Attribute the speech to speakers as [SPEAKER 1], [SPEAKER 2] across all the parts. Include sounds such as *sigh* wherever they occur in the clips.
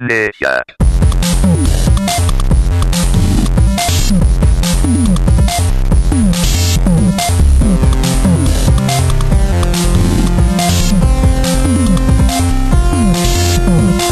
[SPEAKER 1] Amnesia.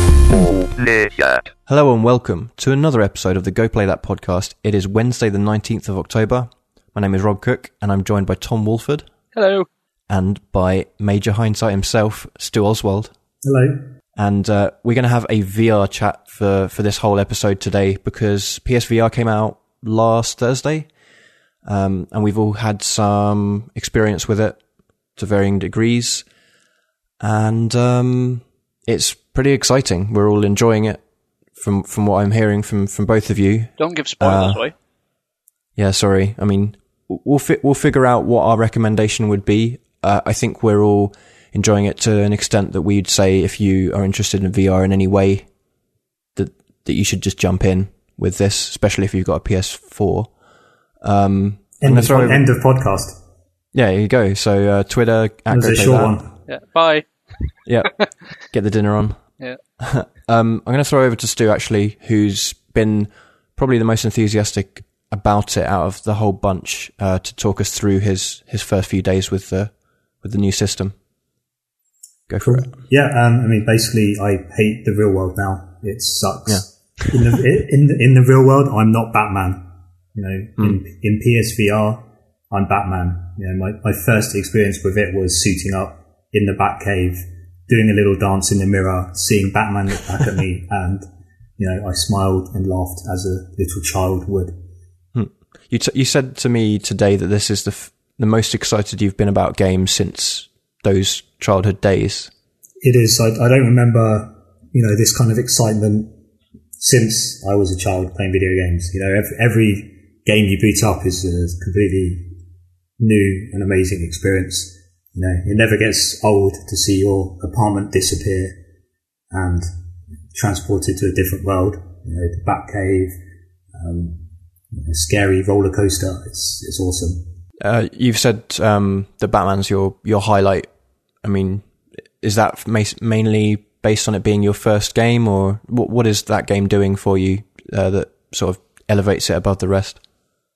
[SPEAKER 1] Amnesia.
[SPEAKER 2] Hello and welcome to another episode of the Go Play That podcast. It is Wednesday, the 19th of October. My name is Rob Cook, and I'm joined by Tom Wolford
[SPEAKER 3] Hello.
[SPEAKER 2] and by Major Hindsight himself, Stu Oswald.
[SPEAKER 4] Hello.
[SPEAKER 2] And uh, we're going to have a VR chat for, for this whole episode today because PSVR came out last Thursday. Um, and we've all had some experience with it to varying degrees. And um, it's pretty exciting. We're all enjoying it from, from what I'm hearing from, from both of you.
[SPEAKER 3] Don't give spoilers
[SPEAKER 2] Uh,
[SPEAKER 3] away.
[SPEAKER 2] Yeah, sorry. I mean, we'll fi- we'll figure out what our recommendation would be. Uh, I think we're all enjoying it to an extent that we'd say if you are interested in VR in any way, that that you should just jump in with this, especially if you've got a PS4. Um,
[SPEAKER 4] End, of,
[SPEAKER 2] throw
[SPEAKER 4] end of podcast.
[SPEAKER 2] yeah, here you go. So uh, Twitter,
[SPEAKER 4] That
[SPEAKER 2] at
[SPEAKER 4] a short one.
[SPEAKER 3] Yeah. Bye. *laughs*
[SPEAKER 2] Yeah, get the dinner on. *laughs*
[SPEAKER 3] Yeah. *laughs*
[SPEAKER 2] Um, I'm going to throw over to Stu actually, who's been probably the most enthusiastic about it out of the whole bunch uh, to talk us through his his first few days with the with the new system. Go for it.
[SPEAKER 4] Yeah, um, I mean, basically, I hate the real world now. It sucks. In the in the, in the real world, I'm not Batman. You know, in, in PSVR, I'm Batman. You know, my, my first experience with it was suiting up in the Batcave, doing a little dance in the mirror, seeing Batman look back at me, *laughs* and you know, I smiled and laughed as a little child would.
[SPEAKER 2] You t- you said to me today that this is the f- the most excited you've been about games since those childhood days.
[SPEAKER 4] It is. I, I don't remember, you know, this kind of excitement since I was a child playing video games. You know, every, every game you boot up is a completely new and amazing experience. You know, it never gets old to see your apartment disappear and transported to a different world. You know, the Batcave, um, you know, scary roller coaster. It's it's awesome.
[SPEAKER 2] Uh, you've said um, that Batman's your your highlight. I mean, is that mainly based on it being your first game, or what what is that game doing for you uh, that sort of elevates it above the rest?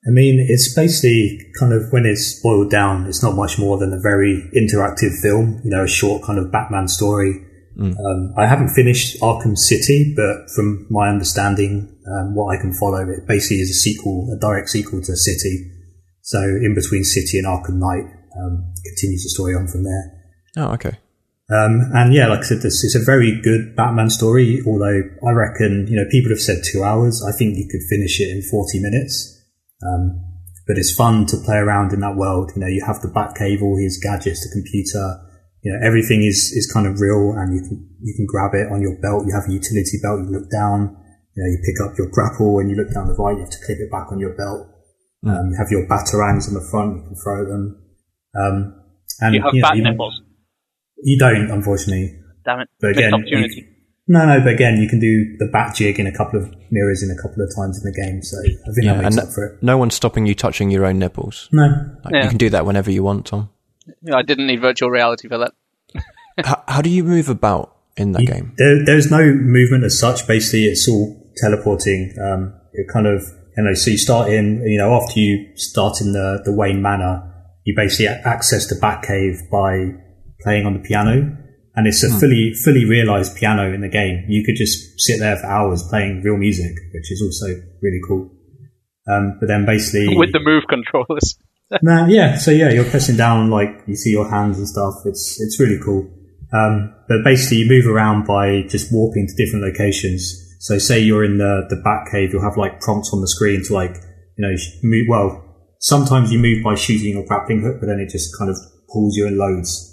[SPEAKER 4] I mean, it's basically kind of when it's boiled down, it's not much more than a very interactive film, you know, a short kind of Batman story. Um, I haven't finished Arkham City, but from my understanding, um, what I can follow, it basically is a sequel, a direct sequel to City. So in between City and Arkham Knight, um, continues the story on from there.
[SPEAKER 2] Oh, okay.
[SPEAKER 4] Um, and yeah, like I said, this is a very good Batman story. Although I reckon, you know, people have said two hours. I think you could finish it in 40 minutes. Um, but it's fun to play around in that world. You know, you have the Batcave, all his gadgets, the computer, you know, everything is, is kind of real and you can, you can grab it on your belt. You have a utility belt. You look down, you know, you pick up your grapple and you look down the right. You have to clip it back on your belt. Um, you have your batarangs on the front. You can throw them. Um, and
[SPEAKER 3] You have
[SPEAKER 4] know,
[SPEAKER 3] bat
[SPEAKER 4] you- don't, unfortunately.
[SPEAKER 3] Damn it.
[SPEAKER 4] But again,
[SPEAKER 3] opportunity.
[SPEAKER 4] no, no, but again, you can do the bat jig in a couple of mirrors in a couple of times in the game, so I think
[SPEAKER 2] Yeah,
[SPEAKER 4] that makes
[SPEAKER 2] and
[SPEAKER 4] up for it.
[SPEAKER 2] no one's stopping you touching your own nipples.
[SPEAKER 4] No,
[SPEAKER 2] Like,
[SPEAKER 3] Yeah.
[SPEAKER 2] You can do that whenever you want, Tom.
[SPEAKER 3] Yeah, I didn't need virtual reality for that. *laughs*
[SPEAKER 2] how, how do you move about in that game?
[SPEAKER 4] there, there's no movement as such. Basically, it's all teleporting. Um, it kind of, you know, so you start in, you know, after you start in the, the Wayne Manor, you basically access the Batcave by playing on the piano. And it's a fully, fully realized piano in the game. You could just sit there for hours playing real music, which is also really cool. Um, but then basically *laughs*
[SPEAKER 3] With the move controllers. *laughs*
[SPEAKER 4] no, yeah. So yeah, you're pressing down like you see your hands and stuff. It's it's really cool. Um, but basically, you move around by just warping to different locations. So say you're in the the Batcave, you'll have like prompts on the screen to like you know move. Well, sometimes you move by shooting or grappling hook, but then it just kind of pulls you in loads.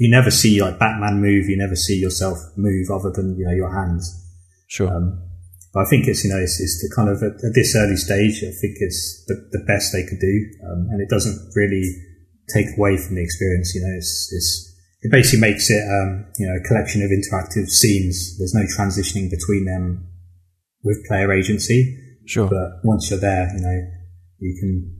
[SPEAKER 4] You never see like Batman move. You never see yourself move other than you know your hands.
[SPEAKER 2] Sure.
[SPEAKER 4] Um, but I think it's you know it's, it's the kind of at, at this early stage. I think it's the, the best they could do, um, and it doesn't really take away from the experience. You know, it's, it's it basically makes it um, you know a collection of interactive scenes. There's no transitioning between them with player agency,
[SPEAKER 2] sure.
[SPEAKER 4] but once you're there, you know you can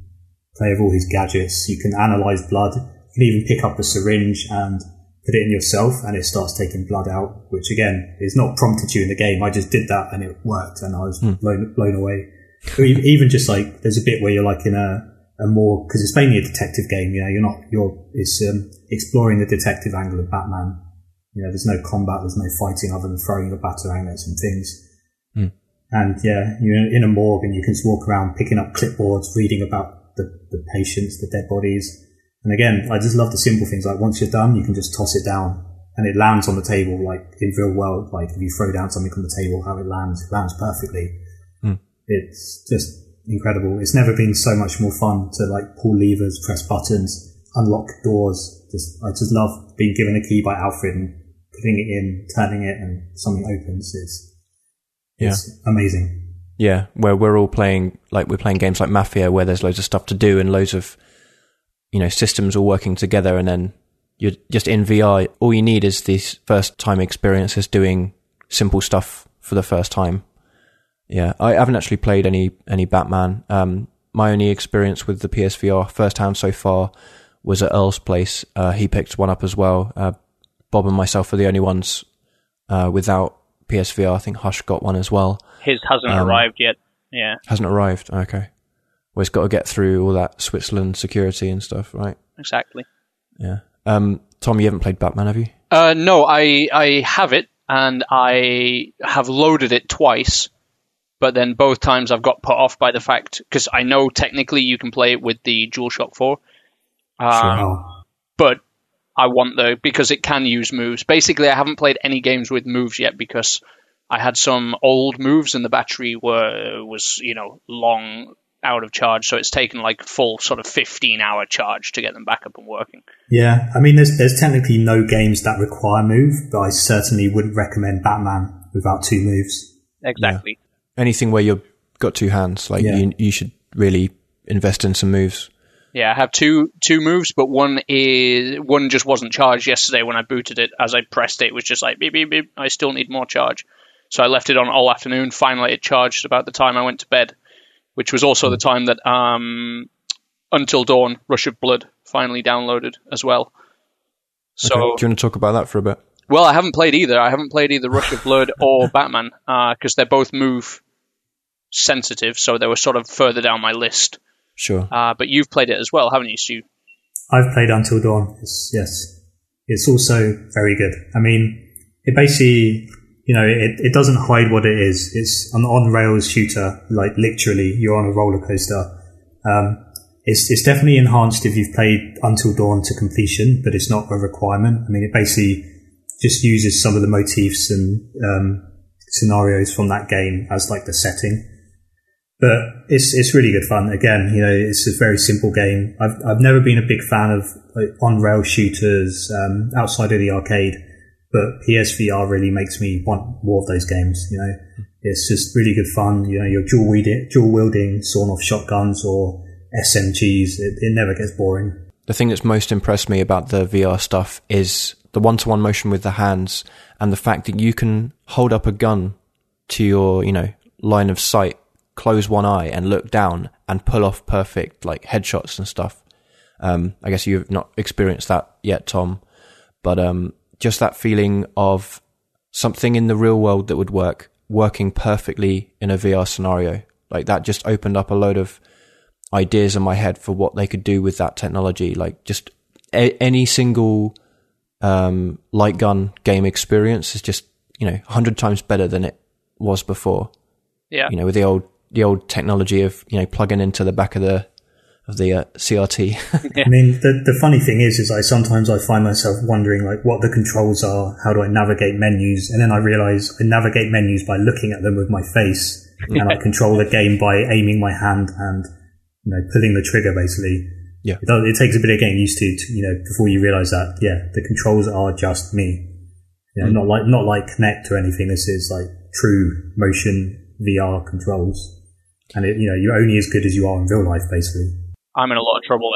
[SPEAKER 4] play with all these gadgets. You can analyze blood. You can even pick up a syringe and put it in yourself and it starts taking blood out, which again is not prompted you in the game. I just did that and it worked and I was blown, blown away. Even just like, there's a bit where you're like in a, a more, cause it's mainly a detective game, you know, you're not, you're, it's, um, exploring the detective angle of Batman. You know, there's no combat, there's no fighting other than throwing the batarang at some things. And yeah, you're in a morgue and you can just walk around picking up clipboards, reading about the, the patients, the dead bodies. And again, I just love the simple things. Like once you're done, you can just toss it down and it lands on the table. Like in real world, like if you throw down something on the table, how it lands, it lands perfectly. Hmm. It's just incredible. It's never been so much more fun to like pull levers, press buttons, unlock doors. Just, I just love being given a key by Alfred and putting it in, turning it and something opens. It's, it's amazing.
[SPEAKER 2] Yeah, where we're all playing like we're playing games like Mafia, where there's loads of stuff to do and loads of you know systems all working together, and then you're just in VR. All you need is these first time experiences doing simple stuff for the first time. Yeah, I haven't actually played any any Batman. Um, my only experience with the PSVR firsthand so far was at Earl's place. Uh, he picked one up as well. Uh, Bob and myself are the only ones uh, without PSVR. I think Hush got one as well.
[SPEAKER 3] His hasn't
[SPEAKER 2] Um,
[SPEAKER 3] arrived yet. Yeah,
[SPEAKER 2] Hasn't arrived. Okay. Well, it's got to get through all that Switzerland security and stuff, right?
[SPEAKER 3] exactly.
[SPEAKER 2] Yeah. Um, Tom, you haven't played Batman, have you?
[SPEAKER 3] Uh, no, I I have it and I have loaded it twice, but then both times I've got put off by the fact because I know technically you can play it with the DualShock Four, uh,
[SPEAKER 4] Oh,
[SPEAKER 3] but I want the because it can use moves. Basically, I haven't played any games with moves yet because I had some old moves and the battery were was you know long out of charge, so it's taken like full sort of 15 hour charge to get them back up and working.
[SPEAKER 4] Yeah, I mean, there's there's technically no games that require move, but I certainly wouldn't recommend Batman without two moves.
[SPEAKER 3] Exactly.
[SPEAKER 2] Anything where you've got two hands, like
[SPEAKER 4] Yeah.
[SPEAKER 2] you, you should really invest in some moves.
[SPEAKER 3] Yeah, I have two two moves, but one is one just wasn't charged yesterday when I booted it. As I pressed it, it was just like beep beep beep. I still need more charge, so I left it on all afternoon. Finally, it charged about the time I went to bed, which was also the time that um, Until Dawn: Rush of Blood finally downloaded as well. So,
[SPEAKER 2] Okay. Do you want to talk about that for a bit?
[SPEAKER 3] well, I haven't played either. I haven't played either Rush of Blood *laughs* or Batman because they're both move sensitive, so they were sort of further down my list.
[SPEAKER 2] Sure.
[SPEAKER 3] Uh, but you've played it as well, haven't you, Stu?
[SPEAKER 4] I've played Until Dawn. It's, yes, it's also very good. I mean, it basically, you know, it, it doesn't hide what it is. It's an on rails shooter, like literally, you're on a roller coaster. Um, it's it's definitely enhanced if you've played Until Dawn to completion, but it's not a requirement. I mean, it basically just uses some of the motifs and um, scenarios from that game as like the setting but it's it's really good fun. Again, you know, it's a very simple game. I've I've never been a big fan of like, on rail shooters um, outside of the arcade, but PSVR really makes me want more of those games. You know, it's just really good fun. You know, you're dual wielding, dual wielding sawn off shotguns or SMGs. It, it never gets boring.
[SPEAKER 2] The thing that's most impressed me about the VR stuff is the one to one motion with the hands and the fact that you can hold up a gun to your, you know, line of sight, close one eye and look down and pull off perfect like headshots and stuff. Um, I guess you've not experienced that yet, Tom, but, um, just that feeling of something in the real world that would work, working perfectly in a VR scenario. Like that just opened up a load of ideas in my head for what they could do with that technology. Like just a- any single um, light gun game experience is just you know hundred times better than it was before.
[SPEAKER 3] Yeah.
[SPEAKER 2] You know, with the old the old technology of you know plugging into the back of the of the uh, CRT. *laughs*
[SPEAKER 4] I mean, the the funny thing is, is I sometimes I find myself wondering like what the controls are. How do I navigate menus? And then I realize I navigate menus by looking at them with my face, and I control the game by aiming my hand and you know pulling the trigger basically.
[SPEAKER 2] Yeah.
[SPEAKER 4] it, it takes a bit of getting used to, to you know before you realize that yeah the controls are just me. You know, not like not like Kinect or anything. This is like true motion VR controls, and it, you know you're only as good as you are in real life basically.
[SPEAKER 3] I'm in a lot of trouble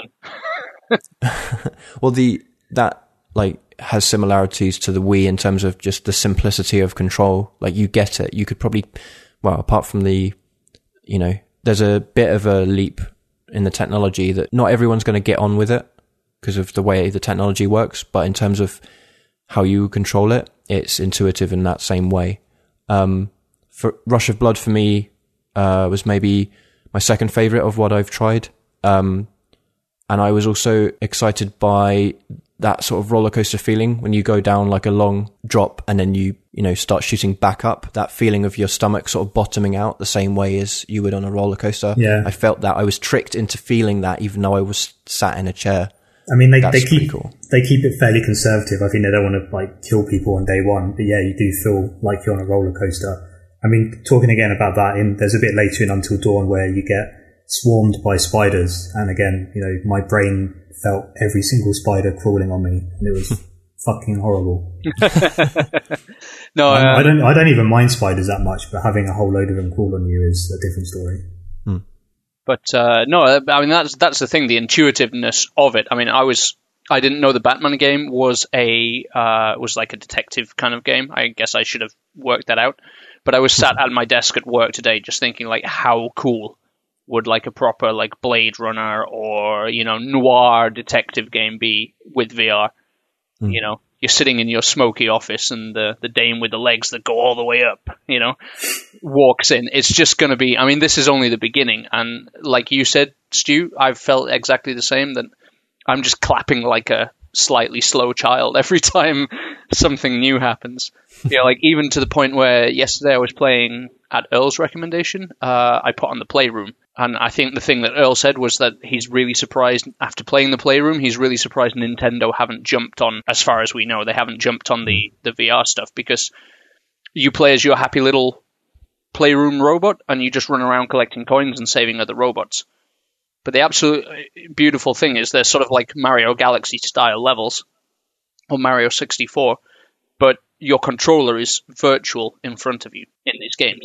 [SPEAKER 3] then. *laughs*
[SPEAKER 2] well, the that like has similarities to the Wii in terms of just the simplicity of control. Like you get it. You could probably, well, apart from the, you know, there's a bit of a leap in the technology that not everyone's going to get on with it because of the way the technology works. But in terms of how you control it. It's intuitive in that same way. Um, for Rush of Blood for me uh, was maybe my second favorite of what I've tried. Um, and I was also excited by that sort of roller coaster feeling when you go down like a long drop and then you you know start shooting back up that feeling of your stomach sort of bottoming out the same way as you would on a roller coaster
[SPEAKER 4] Yeah.
[SPEAKER 2] i felt that i was tricked into feeling that even though i was sat in a chair
[SPEAKER 4] I mean, they,
[SPEAKER 2] That's
[SPEAKER 4] they keep
[SPEAKER 2] cool.
[SPEAKER 4] they keep it fairly conservative. I think they don't want to like kill people on day one, but yeah, you do feel like you're on a roller coaster. I mean, talking again about that, in there's a bit later in Until Dawn where you get swarmed by spiders, and again, you know, my brain felt every single spider crawling on me, and it was *laughs* fucking horrible. *laughs*
[SPEAKER 3] No,
[SPEAKER 4] Um,
[SPEAKER 3] uh,
[SPEAKER 4] I don't I don't even mind spiders that much, but having a whole load of them crawl on you is a different story.
[SPEAKER 3] But uh, no, I mean that's that's the thing, the intuitiveness of it. I mean, I was I didn't know the Batman game was a uh, was like a detective kind of game. I guess I should have worked that out. But I was sat *laughs* at my desk at work today, just thinking like, how cool would like a proper like Blade Runner or you know noir detective game be with VR? Hmm. You know, you're sitting in your smoky office, and the the dame with the legs that go all the way up, you know, walks in. It's just going to be. I mean, this is only the beginning, and like you said, Stu, I've felt exactly the same. That I'm just clapping like a slightly slow child *laughs* every time something new happens. You know, like even to the point where yesterday I was playing at Earl's recommendation. Uh, I put on the playroom, and I think the thing that Earl said was that he's really surprised after playing the playroom. He's really surprised Nintendo haven't jumped on, as far as we know, they haven't jumped on the the VR stuff because you play as your happy little playroom robot, and you just run around collecting coins and saving other robots. But the absolute beautiful thing is they're sort of like Mario Galaxy style levels, or Mario 64, but your controller is virtual in front of you in these games.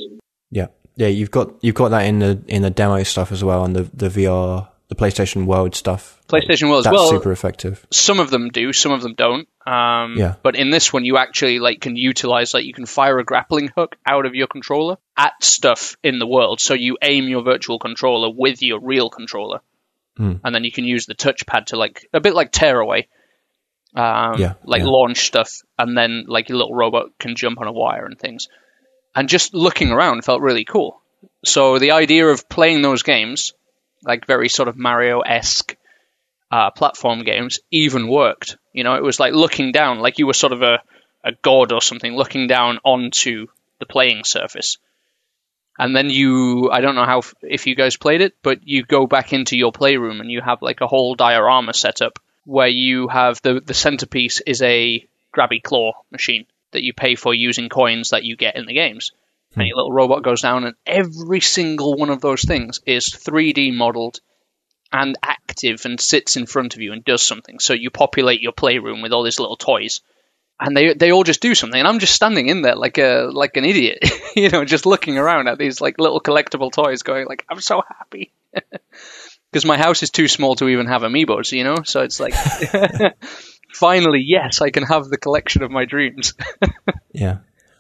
[SPEAKER 2] Yeah, yeah. You've got you've got that in the in the demo stuff as well, and the the VR, the PlayStation World stuff.
[SPEAKER 3] PlayStation World as
[SPEAKER 2] That's
[SPEAKER 3] well.
[SPEAKER 2] super effective.
[SPEAKER 3] Some of them do, some of them don't. Um,
[SPEAKER 2] Yeah.
[SPEAKER 3] But in this one, you actually like can utilize like you can fire a grappling hook out of your controller at stuff in the world. So you aim your virtual controller with your real controller,
[SPEAKER 2] Hmm.
[SPEAKER 3] and then you can use the touchpad to like a bit like tearaway. Um,
[SPEAKER 2] Yeah,
[SPEAKER 3] like
[SPEAKER 2] yeah.
[SPEAKER 3] launch stuff, and then like your little robot can jump on a wire and things. And just looking around felt really cool. So the idea of playing those games, like very sort of Mario esque uh, platform games even worked. You know, it was like looking down, like you were sort of a, a god or something, looking down onto the playing surface. And then you, I don't know how if you guys played it, but you go back into your playroom and you have like a whole diorama set up where you have the the centerpiece is a grabby claw machine that you pay for using coins that you get in the games. And your hmm. little robot goes down, and every single one of those things is 3D modeled and active and sits in front of you and does something. So you populate your playroom with all these little toys, and they they all just do something. And I'm just standing in there like a like an idiot, *laughs* you know, just looking around at these like little collectible toys, going like, I'm so happy. *laughs* Because my house is too small to even have amiibos, you know. So it's like, *laughs* finally, yes, I can have the collection of my dreams. *laughs*
[SPEAKER 2] Yeah.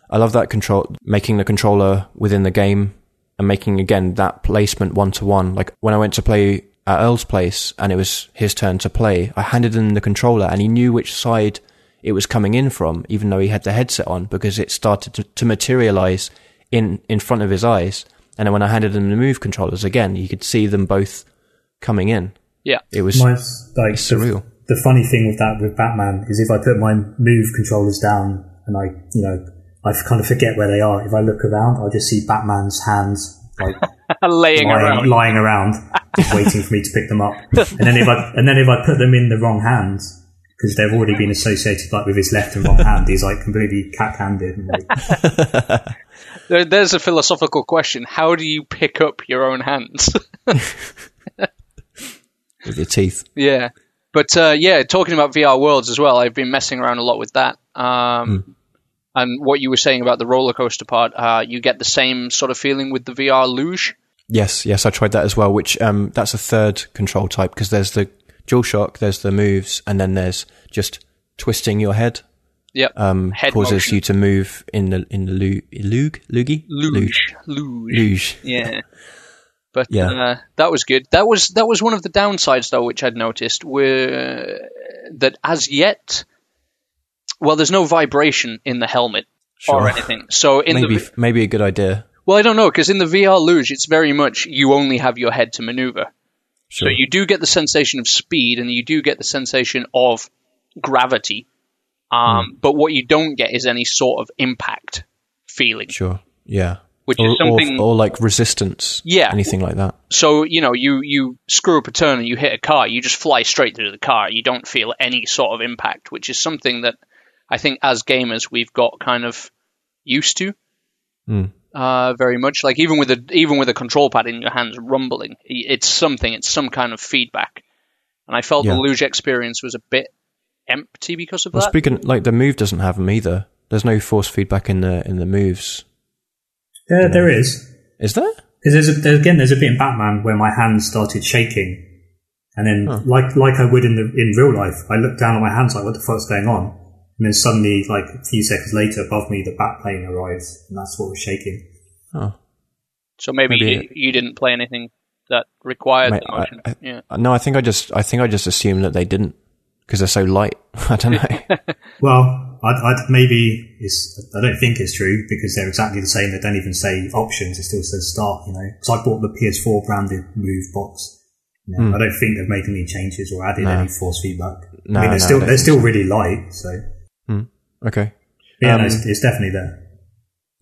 [SPEAKER 2] I love that control, making the controller within the game and making again that placement one to one. Like when I went to play at Earl's place and it was his turn to play, I handed him the controller and he knew which side it was coming in from, even though he had the headset on because it started to, to materialize in, in front of his eyes. And then when I handed him the move controllers again, you could see them both coming in.
[SPEAKER 3] yeah,
[SPEAKER 2] It was
[SPEAKER 4] Mine's like
[SPEAKER 2] It's
[SPEAKER 4] the,
[SPEAKER 2] surreal.
[SPEAKER 4] the funny thing with that with Batman is if I put my move controllers down and I, you know, I kind of forget where they are. If I look around, I just see Batman's hands like *laughs*
[SPEAKER 3] laying
[SPEAKER 4] lying,
[SPEAKER 3] around.
[SPEAKER 4] lying around, just waiting for me to pick them up. *laughs* And then if I and then if I put them in the wrong hands because they've already been associated like with his left and right hand, he's like completely cat-handed. Like, *laughs*
[SPEAKER 3] There, there's a philosophical question: How do you pick up your own hands?
[SPEAKER 2] With your teeth.
[SPEAKER 3] Yeah, but uh, yeah, talking about VR worlds as well, I've been messing around a lot with that. Um, And what you were saying about the roller coaster part, uh, you get the same sort of feeling with the VR luge.
[SPEAKER 2] Yes, yes, I tried that as well. Which um, that's a third control type because there's the DualShock, there's the moves, and then there's just twisting your head.
[SPEAKER 3] Yep,
[SPEAKER 2] Um,
[SPEAKER 3] Head
[SPEAKER 2] causes
[SPEAKER 3] motion.
[SPEAKER 2] you to move in the in the lu- luge, loogie,
[SPEAKER 3] luge, luge.
[SPEAKER 2] luge.
[SPEAKER 3] Yeah. But
[SPEAKER 2] Yeah.
[SPEAKER 3] Uh, that was good. That was that was one of the downsides though, which I'd noticed, were that as yet well, there's no vibration in the helmet
[SPEAKER 2] Sure.
[SPEAKER 3] or anything. So in
[SPEAKER 2] maybe
[SPEAKER 3] the
[SPEAKER 2] maybe a good idea.
[SPEAKER 3] well, I don't know because in the VR luge, it's very much you only have your head to maneuver.
[SPEAKER 2] Sure.
[SPEAKER 3] So you do get the sensation of speed, and you do get the sensation of gravity. Um, But what you don't get is any sort of impact feeling,
[SPEAKER 2] Sure. Yeah.
[SPEAKER 3] Which
[SPEAKER 2] Or,
[SPEAKER 3] is something.
[SPEAKER 2] or, or like resistance.
[SPEAKER 3] Yeah.
[SPEAKER 2] Anything like that.
[SPEAKER 3] so you know, you you screw up a turn and you hit a car, you just fly straight through the car. You don't feel any sort of impact, which is something that I think as gamers we've got kind of used to.
[SPEAKER 2] Mm.
[SPEAKER 3] Uh, very much like even with a even with a control pad in your hands rumbling, it's something. It's some kind of feedback, and I felt
[SPEAKER 2] Yeah.
[SPEAKER 3] the luge experience was a bit empty because of
[SPEAKER 2] Well,
[SPEAKER 3] that.
[SPEAKER 2] speaking like the move doesn't have them either. There's no force feedback in the in the moves.
[SPEAKER 4] Yeah, there is.
[SPEAKER 2] Is there?
[SPEAKER 4] Because there's, a, there's again, there's a bit in Batman where my hands started shaking, and then
[SPEAKER 2] Huh.
[SPEAKER 4] like like I would in the in real life, I looked down at my hands like, what the fuck's going on? And then suddenly, like a few seconds later, above me, the bat plane arrives, and that's what was shaking.
[SPEAKER 2] Oh.
[SPEAKER 3] so maybe,
[SPEAKER 2] maybe
[SPEAKER 3] you, you didn't play anything that required
[SPEAKER 2] Mate,
[SPEAKER 3] the
[SPEAKER 2] I-
[SPEAKER 3] motion.
[SPEAKER 2] I-
[SPEAKER 3] yeah.
[SPEAKER 2] No, I think I just I think I just assumed that they didn't because they're so light. *laughs* I don't know.
[SPEAKER 4] Well, I'd, I'd maybe it's I don't think it's true because they're exactly the same. They don't even say options; it still says start. You know, because I bought the PS4 branded Move box. You know,
[SPEAKER 2] Hmm.
[SPEAKER 4] I don't think they've made any changes or added
[SPEAKER 2] No.
[SPEAKER 4] any force feedback.
[SPEAKER 2] No,
[SPEAKER 4] I mean, they're still they're still really light, so
[SPEAKER 2] okay.
[SPEAKER 4] yeah, no,
[SPEAKER 2] Um,
[SPEAKER 4] it's, it's definitely there.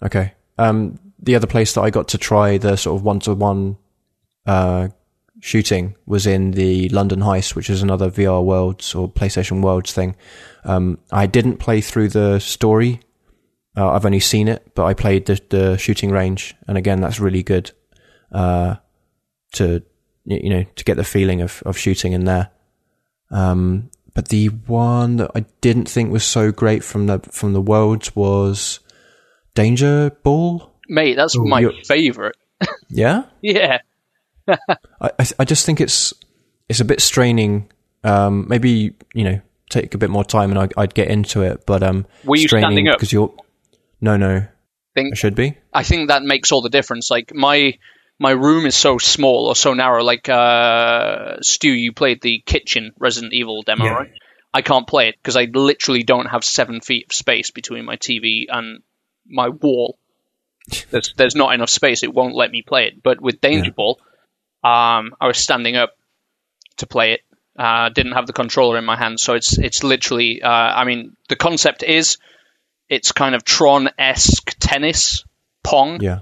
[SPEAKER 2] Okay. Um, the other place that I got to try the sort of one to one uh shooting was in the London Heist, which is another VR Worlds or PlayStation Worlds thing. Um, I didn't play through the story. Uh, I've only seen it, but I played the, the shooting range, and again, that's really good. Uh, to you know to get the feeling of of shooting in there. Um, but the one that I didn't think was so great from the from the worlds was Danger Ball.
[SPEAKER 3] Mate, that's
[SPEAKER 4] Oh,
[SPEAKER 3] my
[SPEAKER 2] you're-
[SPEAKER 3] favorite. *laughs*
[SPEAKER 2] Yeah,
[SPEAKER 3] Yeah. *laughs*
[SPEAKER 2] I I, I just think it's it's a bit straining. Um, maybe you know take a bit more time and I, I'd get into it, but um,
[SPEAKER 3] Were you
[SPEAKER 2] straining
[SPEAKER 3] standing up?
[SPEAKER 2] because you're no no
[SPEAKER 3] Think
[SPEAKER 2] I should be
[SPEAKER 3] I think that makes all the difference. Like my my room is so small or so narrow. Like uh, Stu, you played the kitchen Resident Evil demo,
[SPEAKER 4] Yeah.
[SPEAKER 3] right? I can't play it because I literally don't have seven feet of space between my TV and my wall. *laughs* There's there's not enough space. It won't let me play it. But with Danger
[SPEAKER 2] Yeah.
[SPEAKER 3] Ball, um, I was standing up to play it. Uh, didn't have the controller in my hand, so it's it's literally. Uh, I mean, the concept is it's kind of Tron esque tennis pong
[SPEAKER 2] yeah,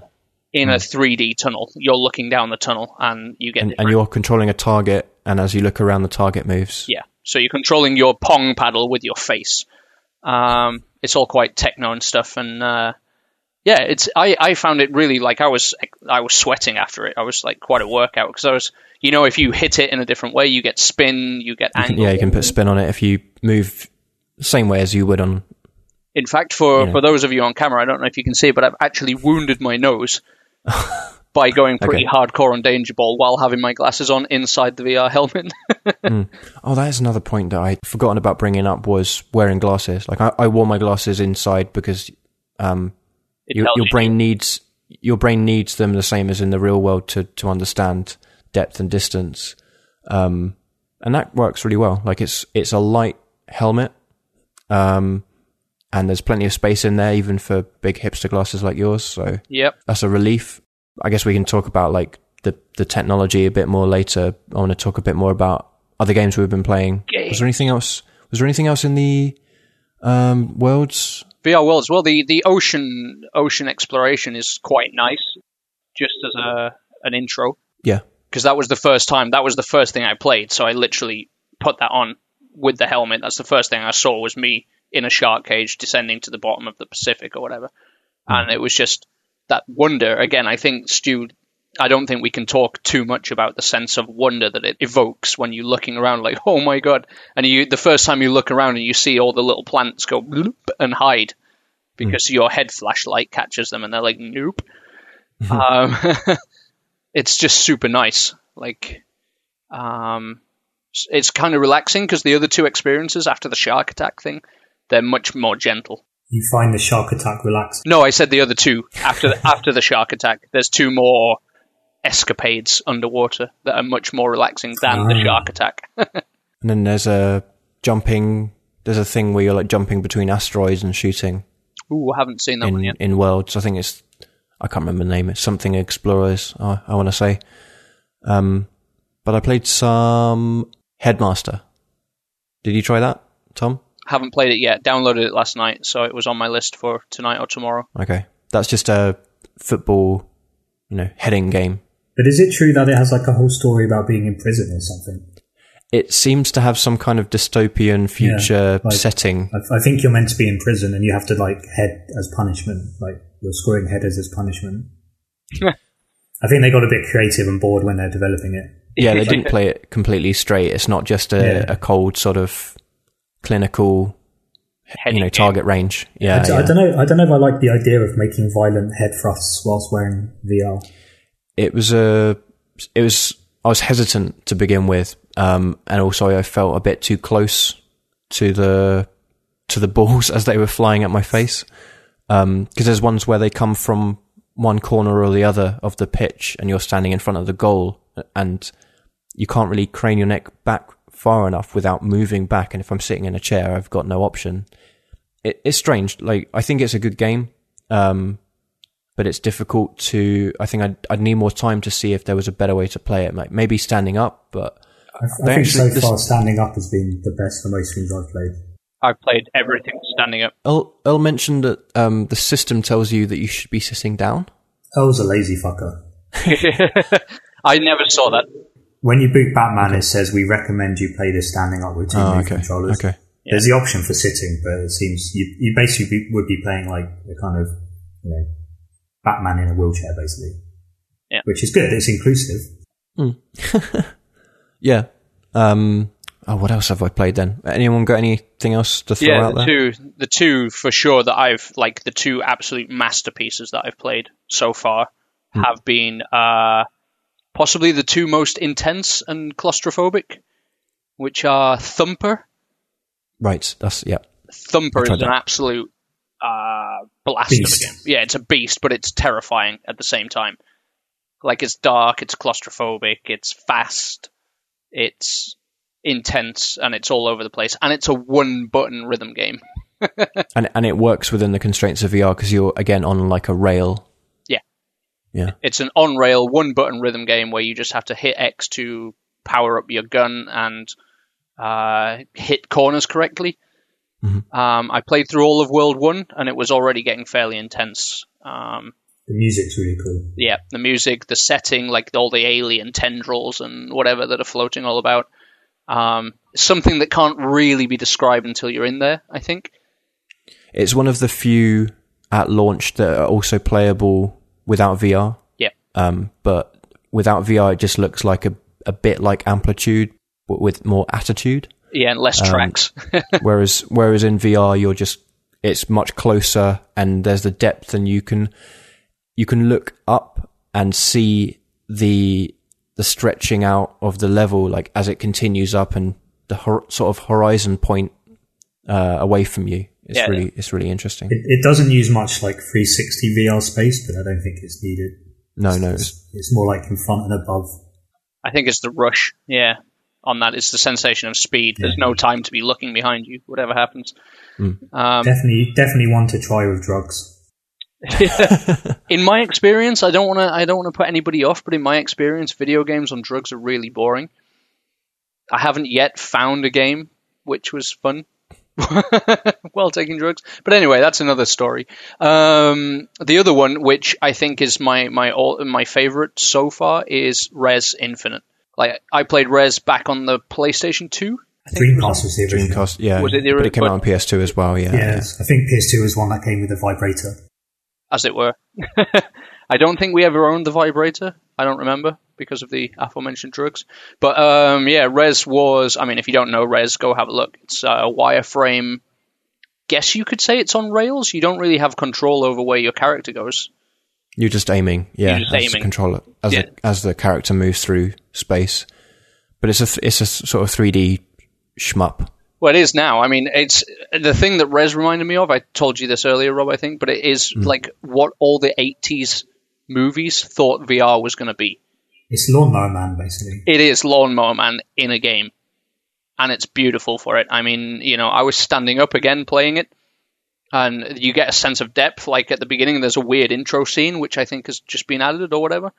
[SPEAKER 3] in a 3D tunnel. You're looking down the tunnel and you get
[SPEAKER 2] and, and you're controlling a target, and as you look around, the target moves.
[SPEAKER 3] yeah. So you're controlling your pong paddle with your face. Um, it's all quite techno and stuff, and uh, yeah, it's I, I found it really like I was I was sweating after it. I was like quite a workout because I was you know if you hit it in a different way, you get spin, you get angle.
[SPEAKER 2] Yeah, you can put spin on it if you move the same way as you would on.
[SPEAKER 3] In fact, for,
[SPEAKER 2] Yeah.
[SPEAKER 3] for those of you on camera, I don't know if you can see, but I've actually wounded my nose *laughs* by going pretty
[SPEAKER 2] Okay.
[SPEAKER 3] hardcore on Danger Ball while having my glasses on inside the VR helmet. *laughs*
[SPEAKER 2] Oh, that is another point that I'd forgotten about bringing up was wearing glasses. Like I, I wore my glasses inside because um, Your, your
[SPEAKER 3] you-
[SPEAKER 2] brain needs your brain needs them the same as in the real world to to understand depth and distance, um, and that works really well. Like it's it's a light helmet, um, and there's plenty of space in there even for big hipster glasses like yours. So
[SPEAKER 3] Yep.
[SPEAKER 2] that's a relief. I guess we can talk about like the the technology a bit more later. I want to talk a bit more about other games we've been playing. Was there anything else? Was there anything else in the um, worlds?
[SPEAKER 3] VR Worlds. Well, the, the ocean ocean exploration is quite nice, just as a an intro,
[SPEAKER 2] Yeah,
[SPEAKER 3] because that was the first time. That was the first thing I played. So I literally put that on with the helmet. That's the first thing I saw was me in a shark cage descending to the bottom of the Pacific or whatever, hmm. and it was just that wonder. Again, I think Stu. I don't think we can talk too much about the sense of wonder that it evokes when you're looking around, like, oh my god! And you, the first time you look around and you see all the little plants go bloop and hide because your head flashlight catches them, and they're like, nope. *laughs* um, *laughs* it's just super nice. Like, um, it's kind of relaxing because the other two experiences after the shark attack thing, they're much more gentle.
[SPEAKER 4] You find the shark attack relaxing.
[SPEAKER 3] No, I said the other two after the, after the shark attack. There's two more escapades underwater that are much more relaxing than the
[SPEAKER 4] Ah.
[SPEAKER 3] shark attack. *laughs*
[SPEAKER 2] and then there's a jumping there's a thing where you're like jumping between asteroids and shooting
[SPEAKER 3] Ooh, I haven't seen that one
[SPEAKER 2] in
[SPEAKER 3] yet.
[SPEAKER 2] in worlds. I think it's I can't remember the name. It's something Explorers. I, I want to say. Um, but I played some Headmaster. Did you try that, Tom?
[SPEAKER 3] Haven't played it yet. Downloaded it last night, so it was on my list for tonight or tomorrow.
[SPEAKER 2] Okay, that's just a football, you know, heading game.
[SPEAKER 4] But is it true that it has like a whole story about being in prison or something?
[SPEAKER 2] It seems to have some kind of dystopian future
[SPEAKER 4] like-
[SPEAKER 2] setting.
[SPEAKER 4] I, I think you're meant to be in prison and you have to like head as punishment, like you're scoring headers as punishment. I think they got a bit creative and bored when they're developing it.
[SPEAKER 2] Yeah, they didn't play it completely straight. It's not just a,
[SPEAKER 4] Yeah.
[SPEAKER 2] a cold sort of clinical,
[SPEAKER 3] Heading
[SPEAKER 2] you know,
[SPEAKER 3] game.
[SPEAKER 2] target range. Yeah,
[SPEAKER 4] I, d-
[SPEAKER 2] yeah.
[SPEAKER 4] I don't know. I don't know if I like the idea of making violent head thrusts whilst wearing VR.
[SPEAKER 2] It was a it was I was hesitant to begin with, um, and also I felt a bit too close to the to the *laughs* balls as they were flying at my face. Because there's ones where they come from one corner or the other of the pitch, and you're standing in front of the goal, and you can't really crane your neck back far enough without moving back. And if I'm sitting in a chair, I've got no option. It, it's strange. Like I think it's a good game. Um, but it's difficult to. I think I'd, I'd need more time to see if there was a better way to play it. Like maybe standing up, but
[SPEAKER 4] I, I think so
[SPEAKER 2] actually- this-
[SPEAKER 4] far standing up has been the best for most things I've played.
[SPEAKER 3] I've played everything standing up.
[SPEAKER 2] Earl, Earl mentioned that um, the system tells you that you should be sitting down.
[SPEAKER 4] El's a lazy fucker. *laughs*
[SPEAKER 3] I never saw that.
[SPEAKER 4] When you boot Batman, it says we recommend you play this standing up with two
[SPEAKER 2] Oh, okay.
[SPEAKER 4] controllers.
[SPEAKER 2] Okay.
[SPEAKER 4] There's the option for sitting, but it seems you, you basically be, would be playing like a kind of you know Batman in a wheelchair, basically.
[SPEAKER 3] Yeah.
[SPEAKER 4] Which is good. It's inclusive. *laughs*
[SPEAKER 2] Yeah. Um, oh, what else have I played then? Anyone got anything else to throw
[SPEAKER 3] yeah,
[SPEAKER 2] out
[SPEAKER 3] the
[SPEAKER 2] there?
[SPEAKER 3] two, the two for sure that I've like the two absolute masterpieces that I've played so far
[SPEAKER 2] Hmm.
[SPEAKER 3] have been uh, possibly the two most intense and claustrophobic, which are Thumper.
[SPEAKER 2] Right. That's yeah.
[SPEAKER 3] Thumper is
[SPEAKER 2] tried
[SPEAKER 3] an
[SPEAKER 2] that.
[SPEAKER 3] absolute uh, blast
[SPEAKER 4] Beast.
[SPEAKER 3] of a game. Yeah, it's a beast, but it's terrifying at the same time. Like it's dark, it's claustrophobic, it's fast, it's intense, and it's all over the place. And it's a one-button rhythm game. *laughs*
[SPEAKER 2] And and it works within the constraints of VR because you're again on like a rail.
[SPEAKER 3] Yeah.
[SPEAKER 2] Yeah.
[SPEAKER 3] It's an on-rail one-button rhythm game where you just have to hit X to power up your gun and uh, hit corners correctly.
[SPEAKER 2] Mm-hmm.
[SPEAKER 3] Um, I played through all of World One, and it was already getting fairly intense. Um,
[SPEAKER 4] The music's really cool.
[SPEAKER 3] yeah, the music, the setting, like all the alien tendrils and whatever that are floating all about. Um, something that can't really be described until you're in there. I think.
[SPEAKER 2] It's one of the few at launch that are also playable without VR.
[SPEAKER 3] Yeah.
[SPEAKER 2] Um, but without VR, it just looks like a a bit like Amplitude, but with more attitude.
[SPEAKER 3] Yeah, and less tracks. *laughs*
[SPEAKER 2] whereas whereas in VR you're just it's much closer and there's the depth and you can you can look up and see the the stretching out of the level like as it continues up and the hor- sort of horizon point uh, away from you it's
[SPEAKER 3] Yeah.
[SPEAKER 2] really it's really interesting
[SPEAKER 4] It, it doesn't use much like 360 VR space, but I don't think it's needed.
[SPEAKER 2] no no it's,
[SPEAKER 4] It's, it's more like in front and above.
[SPEAKER 3] I think it's the rush. Yeah, on that, it's the sensation of speed. There's no time to be looking behind you, whatever happens. Um,
[SPEAKER 4] Definitely, definitely one to try with drugs. *laughs*
[SPEAKER 3] in my experience, I don't want to. I don't want to put anybody off, but in my experience, video games on drugs are really boring. I haven't yet found a game which was fun *laughs* while taking drugs. But anyway, that's another story. Um, the other one, which I think is my my all, my favorite so far, is Rez Infinite. Like I played Rez back on the PlayStation Two. I think it was on-
[SPEAKER 4] Dreamcast was the original.
[SPEAKER 2] Dreamcast yeah
[SPEAKER 3] Was it the
[SPEAKER 2] but it came out on PS2 as well yeah,
[SPEAKER 4] Yeah, I think PS2 was one that came with a vibrator.
[SPEAKER 3] as it were. *laughs* I don't think we ever owned the vibrator. I don't remember because of the aforementioned drugs. But um, yeah, Rez was. I mean, if you don't know Rez, go have a look. It's a wireframe. Guess you could say it's on rails. You don't really have control over where your character goes.
[SPEAKER 2] You're just aiming yeah
[SPEAKER 3] You're just
[SPEAKER 2] as
[SPEAKER 3] aiming.
[SPEAKER 2] the controller as
[SPEAKER 3] Yeah.
[SPEAKER 2] the, as the character moves through space but it's a th- it's a s- sort of 3D shmup
[SPEAKER 3] Well, it is now. I mean, it's the thing that Rez reminded me of. I told you this earlier, Rob. I think, but it is mm. like what all the '80s movies thought VR was going to be.
[SPEAKER 4] It's Lawnmower Man, basically.
[SPEAKER 3] It is Lawnmower Man in a game. and it's beautiful for it. I mean, you know, I was standing up again playing it, and you get a sense of depth. Like at the beginning, there's a weird intro scene which I think has just been added or whatever.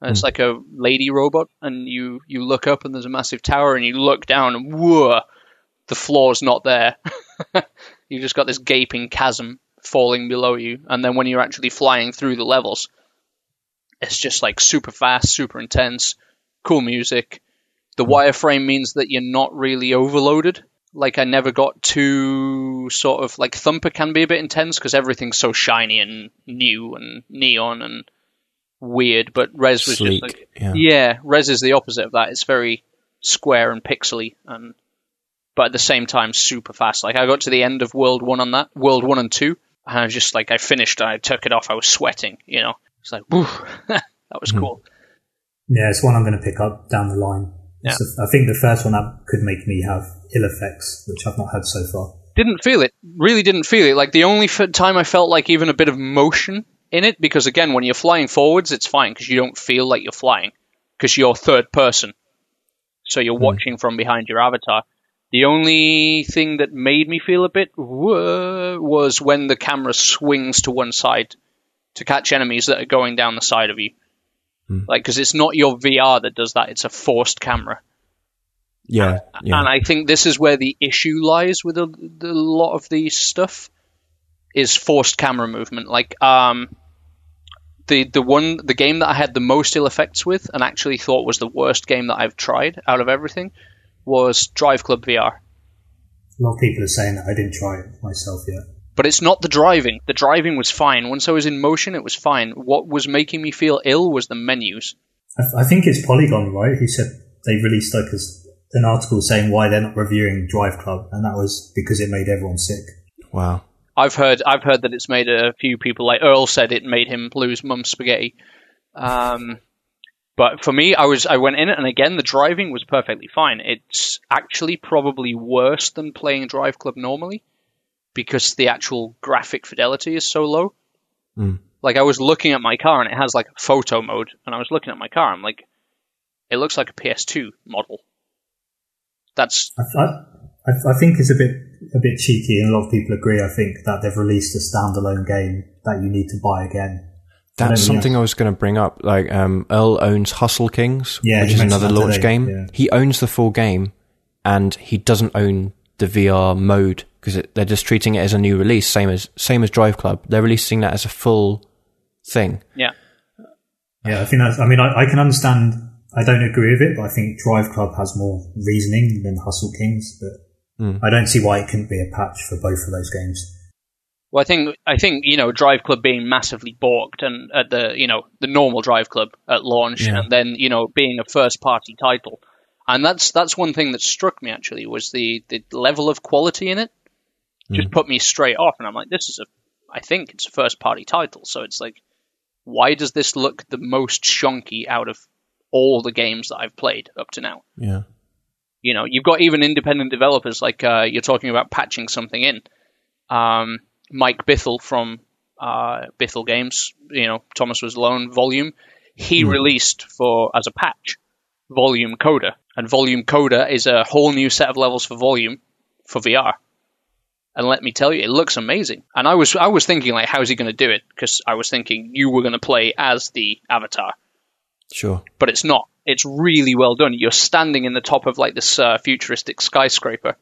[SPEAKER 3] And It's hmm. like a lady robot, and you you look up and there's a massive tower, and you look down and whoa, the floor's not there. *laughs* You've just got this gaping chasm falling below you, and then when you're actually flying through the levels, it's just like super fast, super intense, cool music. The hmm. wireframe means that you're not really overloaded. Like I never got too sort of like Thumper can be a bit intense because everything's so shiny and new and neon and weird. But Rez was
[SPEAKER 2] Sleek,
[SPEAKER 3] just like
[SPEAKER 2] yeah.
[SPEAKER 3] yeah, Rez is the opposite of that. It's very square and pixely and but at the same time super fast. Like I got to the end of World One on that, World One and Two, and I was just like I finished and I took it off. I was sweating, you know. It's like woo, *laughs* that was hmm. cool.
[SPEAKER 4] Yeah, it's one I'm going to pick up down the line.
[SPEAKER 3] Yeah.
[SPEAKER 4] I think the first one that could make me have ill effects, which I've not had so far.
[SPEAKER 3] didn't feel it. Really didn't feel it. Like the only f- time I felt like even a bit of motion in it, because again, when you're flying forwards, it's fine because you don't feel like you're flying because you're third person, so you're hmm. watching from behind your avatar. The only thing that made me feel a bit "Whoa" was when the camera swings to one side to catch enemies that are going down the side of you. Like, because it's not your VR that does that; it's a forced camera.
[SPEAKER 2] Yeah, yeah.
[SPEAKER 3] And I think this is where the issue lies with a, the, lot of the stuff is forced camera movement. Like um, the the one the game that I had the most ill effects with, and actually thought was the worst game that I've tried out of everything, was Drive Club VR.
[SPEAKER 4] A lot of people are saying that I didn't try it myself yet.
[SPEAKER 3] But it's not the driving. The driving was fine. Once I was in motion, it was fine. What was making me feel ill was the menus.
[SPEAKER 4] I, I think it's Polygon, right? Who said they released like a s an article saying why they're not reviewing Drive Club, and that was because it made everyone sick.
[SPEAKER 2] wow.
[SPEAKER 3] I've heard I've heard that it's made a few people like Earl said it made him lose mum's spaghetti. Um, but for me, I was I went in it, and again, the driving was perfectly fine. It's actually probably worse than playing Drive Club normally because the actual graphic fidelity is so low.
[SPEAKER 2] Mm.
[SPEAKER 3] Like I was looking at my car, and it has like a photo mode, and I was looking at my car. I'm like, it looks like a PS2 model. That's
[SPEAKER 4] I, I, I I think it's a bit a bit cheeky, and a lot of people agree. I think that they've released a standalone game that you need to buy again.
[SPEAKER 2] That's
[SPEAKER 4] really
[SPEAKER 2] something I was going to bring up. Like, um, Earl owns Hustle Kings,
[SPEAKER 4] Yeah,
[SPEAKER 2] which is another launch
[SPEAKER 4] today,
[SPEAKER 2] game.
[SPEAKER 4] yeah.
[SPEAKER 2] He owns the full game, and he doesn't own the VR mode because they're just treating it as a new release, same as same as Drive Club. They're releasing that as a full thing.
[SPEAKER 3] yeah.
[SPEAKER 4] Yeah, I think that's. I mean, I, I can understand. I don't agree with it, but I think Drive Club has more reasoning than Hustle Kings. But hmm. I don't see why it couldn't be a patch for both of those games.
[SPEAKER 3] Well, I think I think you know Drive Club being massively balked and at the you know the normal Drive Club at launch,
[SPEAKER 2] Yeah.
[SPEAKER 3] and then you know being a first party title, and that's that's one thing that struck me actually was the the level of quality in it just put me straight off, and I'm like, this is a I think it's a first party title, so it's like, why does this look the most shonky out of all the games that I've played up to now?
[SPEAKER 2] Yeah.
[SPEAKER 3] You know, you've got even independent developers like uh, you're talking about patching something in. Um, Mike Bithell from uh, Bithell Games, you know, Thomas was alone volume. He released for as a patch Volume Coda, and Volume Coda is a whole new set of levels for Volume for VR. And let me tell you, it looks amazing. And I was I was thinking like, how's he going to do it? Because I was thinking you were going to play as the Avatar
[SPEAKER 2] Sure.
[SPEAKER 3] but it's not. It's really well done. You're standing in the top of like this uh, futuristic skyscraper,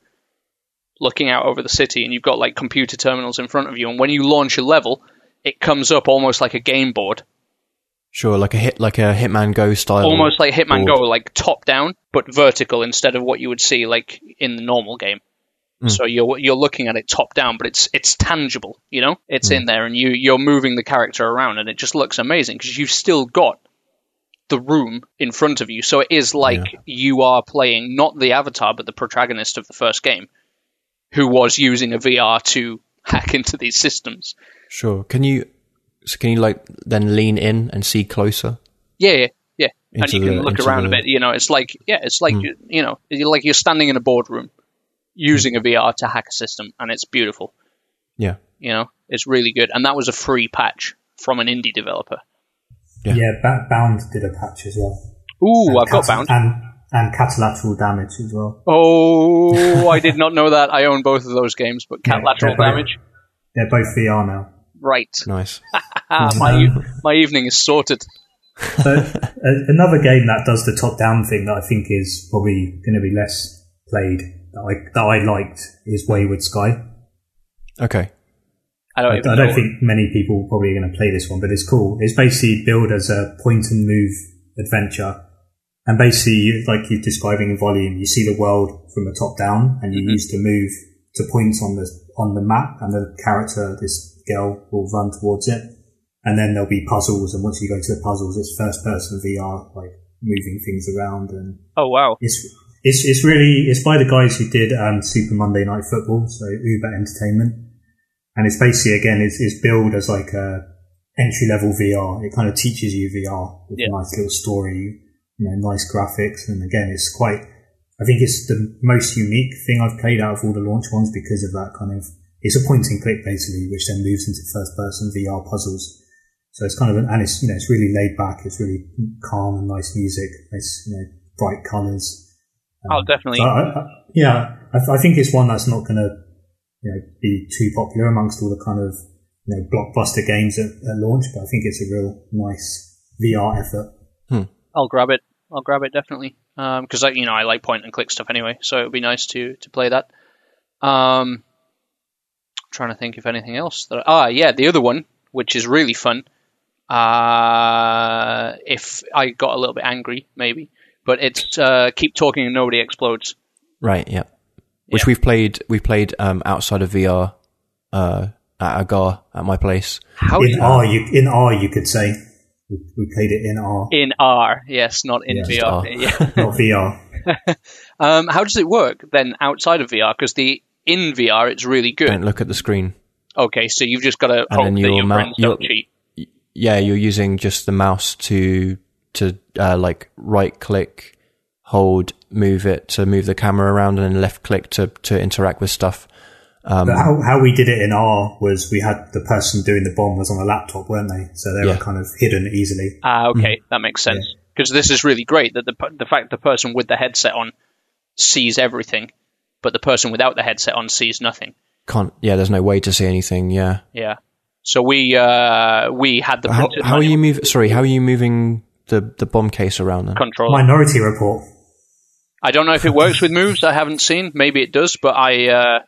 [SPEAKER 3] looking out over the city, and you've got like computer terminals in front of you. And when you launch a level, it comes up almost like a game board,
[SPEAKER 2] Sure. Like a hit, like a Hitman Go style.
[SPEAKER 3] almost like Hitman
[SPEAKER 2] board.
[SPEAKER 3] Go, like top down but vertical instead of what you would see like in the normal game. Mm. So you're you're looking at it top down, but it's it's tangible. You know, it's in mm. there, and you you're moving the character around, and it just looks amazing because you've still got the room in front of you. So it is like you are playing not the avatar, but the protagonist of the first game, who was using a VR to hack into these systems.
[SPEAKER 2] Sure. Can you? So can you like then lean in and see closer?
[SPEAKER 3] Yeah, yeah, yeah. and you can
[SPEAKER 2] the-
[SPEAKER 3] look around
[SPEAKER 2] the-
[SPEAKER 3] a bit. You know, it's like yeah, it's like mm. you, you know, like you're standing in a boardroom using a VR to hack a system, and it's beautiful.
[SPEAKER 2] Yeah.
[SPEAKER 3] You know, it's really good, and that was a free patch from an indie developer.
[SPEAKER 2] Yeah.
[SPEAKER 4] Yeah, ba- Bound did a patch as well.
[SPEAKER 3] Ooh,
[SPEAKER 4] And
[SPEAKER 3] I've got bound.
[SPEAKER 4] And and Catlateral Damage as well.
[SPEAKER 3] Oh, I *laughs* did not know that. I own both of those games, but cat
[SPEAKER 4] Yeah,
[SPEAKER 3] lateral
[SPEAKER 4] they're both-
[SPEAKER 3] damage.
[SPEAKER 4] They're both VR now.
[SPEAKER 3] Right.
[SPEAKER 2] Nice. *laughs*
[SPEAKER 3] My, e- my evening is sorted.
[SPEAKER 4] So a, another game that does the top-down thing that I think is probably going to be less played that I that I liked is Wayward Sky.
[SPEAKER 2] Okay.
[SPEAKER 3] I don't
[SPEAKER 4] I, I don't think many people probably are going to play this one, but it's cool. It's basically built as a point and move adventure. And basically, you- like you're describing in volume, you see the world from the top down and you
[SPEAKER 3] Mhm.
[SPEAKER 4] use to move to points on the, on the map and the character, this girl will run towards it. And then there'll be puzzles. And once you go to the puzzles, it's first person VR, like moving things around and
[SPEAKER 3] Oh wow.
[SPEAKER 4] it's it's it's really it's by the guys who did um, Super Monday Night Football, so Uber Entertainment, and it's basically again it's, it's billed as like a entry level VR. It kind of teaches you VR with
[SPEAKER 3] Yeah.
[SPEAKER 4] a nice little story, you know, nice graphics, and again it's quite. I think it's the most unique thing I've played out of all the launch ones because of that kind of. It's a point and click basically, which then moves into first person VR puzzles. So it's kind of an, and it's you know it's really laid back. It's really calm and nice music. It's you know bright colours.
[SPEAKER 3] I'll definitely.
[SPEAKER 4] So I, I, yeah, I, I think it's one that's not going to you know be too popular amongst all the kind of you know blockbuster games at, at launch, but I think it's a real nice VR effort.
[SPEAKER 3] I'll grab it. I'll grab it definitely. Because I, you know, I like point and click stuff anyway, so it would be nice to to play that. Um, trying to think if anything else. That ah, yeah, the other one, which is really fun. Uh, if I got a little bit angry, maybe, but it's uh, keep talking and nobody explodes.
[SPEAKER 2] Right. Yeah. Which
[SPEAKER 3] Yeah.
[SPEAKER 2] we've played. We played um, outside of VR uh, at Agar at my place.
[SPEAKER 3] How
[SPEAKER 4] In R, you in R, you could say we, we played it in R,
[SPEAKER 3] in R? Yes, not in
[SPEAKER 4] Yeah,
[SPEAKER 2] just
[SPEAKER 3] VR.
[SPEAKER 2] R.
[SPEAKER 3] Yeah. *laughs*
[SPEAKER 4] not VR. *laughs*
[SPEAKER 3] Um, how does it work then outside of VR? Because the in VR, it's really good.
[SPEAKER 2] Don't look at the screen.
[SPEAKER 3] Okay, so you've just got to hope that
[SPEAKER 2] your
[SPEAKER 3] your
[SPEAKER 2] mou-
[SPEAKER 3] friends don't cheat.
[SPEAKER 2] Yeah, you're using just the mouse to to uh, like right click, hold, move it to move the camera around, and then left click to to interact with stuff. Um,
[SPEAKER 4] But how, how we did it in R was we had the person doing the bomb was on a laptop, weren't they? So they
[SPEAKER 2] Yeah.
[SPEAKER 4] were kind of hidden easily.
[SPEAKER 3] Ah,
[SPEAKER 2] Mm-hmm.
[SPEAKER 3] okay, that makes sense. Because this is really great that the the fact the person with the headset on sees everything, but the person without the headset on sees nothing.
[SPEAKER 2] can't. Yeah, there's no way to see anything. Yeah.
[SPEAKER 3] Yeah. So we uh, we had the
[SPEAKER 2] How, how are you moving? Sorry, how are you moving the the bomb case around then?
[SPEAKER 3] controller.
[SPEAKER 4] Minority Report.
[SPEAKER 3] I don't know if it works with moves. I haven't seen. Maybe it does, but I uh,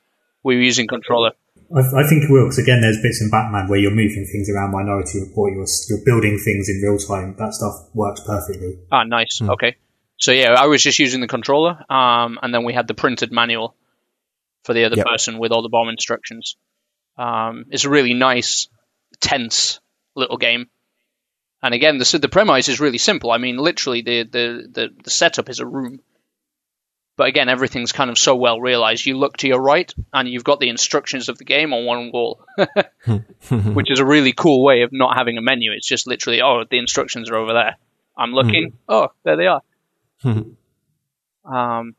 [SPEAKER 3] we were using controller.
[SPEAKER 4] I, I think it will because again, there's bits in Batman where you're moving things around Minority Report. You're you're building things in real time. That stuff works perfectly.
[SPEAKER 3] Ah, nice.
[SPEAKER 2] Hmm.
[SPEAKER 3] Okay. So yeah, I was just using the controller, um, and then we had the printed manual for the other
[SPEAKER 2] Yep.
[SPEAKER 3] person with all the bomb instructions. Um, it's a really nice, tense little game. And again, the the premise is really simple. I mean, literally, the the the, the setup is a room. But again, everything's kind of so well realized. You look to your right, and you've got the instructions of the game on one wall, *laughs* which is a really cool way of not having a menu. It's just literally, oh, the instructions are over there. I'm looking. Oh, there they are. Um,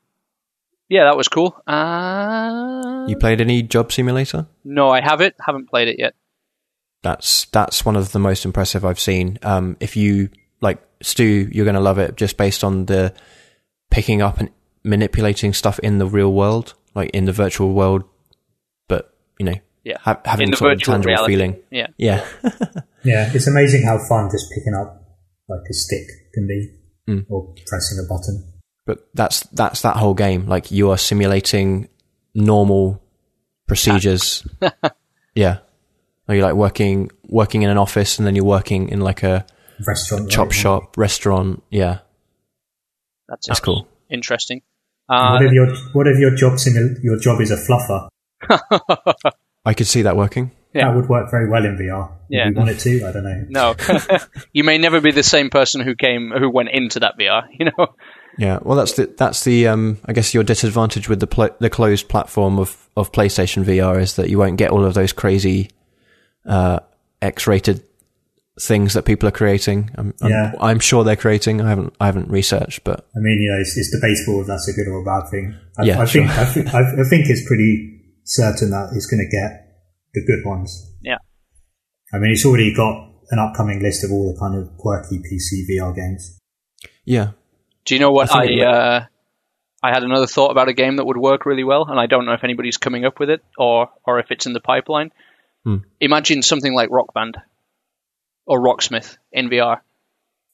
[SPEAKER 3] yeah, that was cool. Uh,
[SPEAKER 2] You played any Job Simulator?
[SPEAKER 3] no, I have it. Haven't played it yet.
[SPEAKER 2] That's that's one of the most impressive I've seen. Um, if you like Stu, you're going to love it just based on the picking up and manipulating stuff in the real world, like in the virtual world, but you know,
[SPEAKER 3] Yeah.
[SPEAKER 2] ha- having
[SPEAKER 3] In
[SPEAKER 2] sort of
[SPEAKER 3] virtual
[SPEAKER 2] tangible
[SPEAKER 3] reality.
[SPEAKER 2] feeling.
[SPEAKER 3] Yeah.
[SPEAKER 2] Yeah, *laughs*
[SPEAKER 4] Yeah, it's amazing how fun just picking up like a stick can be,
[SPEAKER 2] Mm.
[SPEAKER 4] or pressing a button.
[SPEAKER 2] but that's that's that whole game. Like you are simulating normal procedures. *laughs* yeah, Or you're like working working in an office, and then you're working in like a
[SPEAKER 4] Restaurant,
[SPEAKER 2] chop
[SPEAKER 4] right?
[SPEAKER 2] shop, restaurant. Yeah,
[SPEAKER 3] That
[SPEAKER 2] That's cool.
[SPEAKER 3] interesting.
[SPEAKER 4] What
[SPEAKER 3] Uh,
[SPEAKER 4] if your what if your job simul- your job is a fluffer? *laughs*
[SPEAKER 2] I could see that working.
[SPEAKER 3] Yeah.
[SPEAKER 4] That would work very well in VR.
[SPEAKER 3] Yeah.
[SPEAKER 4] If you want it to, I don't know.
[SPEAKER 3] no, *laughs* *laughs* you may never be the same person who came who went into that VR. You know.
[SPEAKER 2] Yeah, well, that's the that's the um, I guess your disadvantage with the pl- the closed platform of of PlayStation VR is that you won't get all of those crazy uh, X-rated things that people are creating. I'm, I'm, I'm sure they're creating. I haven't I haven't researched, but
[SPEAKER 4] I mean, you know, it's, it's debatable if that's a good or a bad thing. I,
[SPEAKER 2] Yeah,
[SPEAKER 4] I think
[SPEAKER 2] sure.
[SPEAKER 4] I, think I, I think it's pretty certain that it's going to get the good ones.
[SPEAKER 3] Yeah.
[SPEAKER 4] I mean, it's already got an upcoming list of all the kind of quirky PC VR games.
[SPEAKER 2] yeah,
[SPEAKER 3] Do you know what
[SPEAKER 2] I
[SPEAKER 3] I? uh, I had another thought about a game that would work really well, and I don't know if anybody's coming up with it or or if it's in the pipeline.
[SPEAKER 2] Hmm.
[SPEAKER 3] Imagine something like Rock Band or Rocksmith in VR.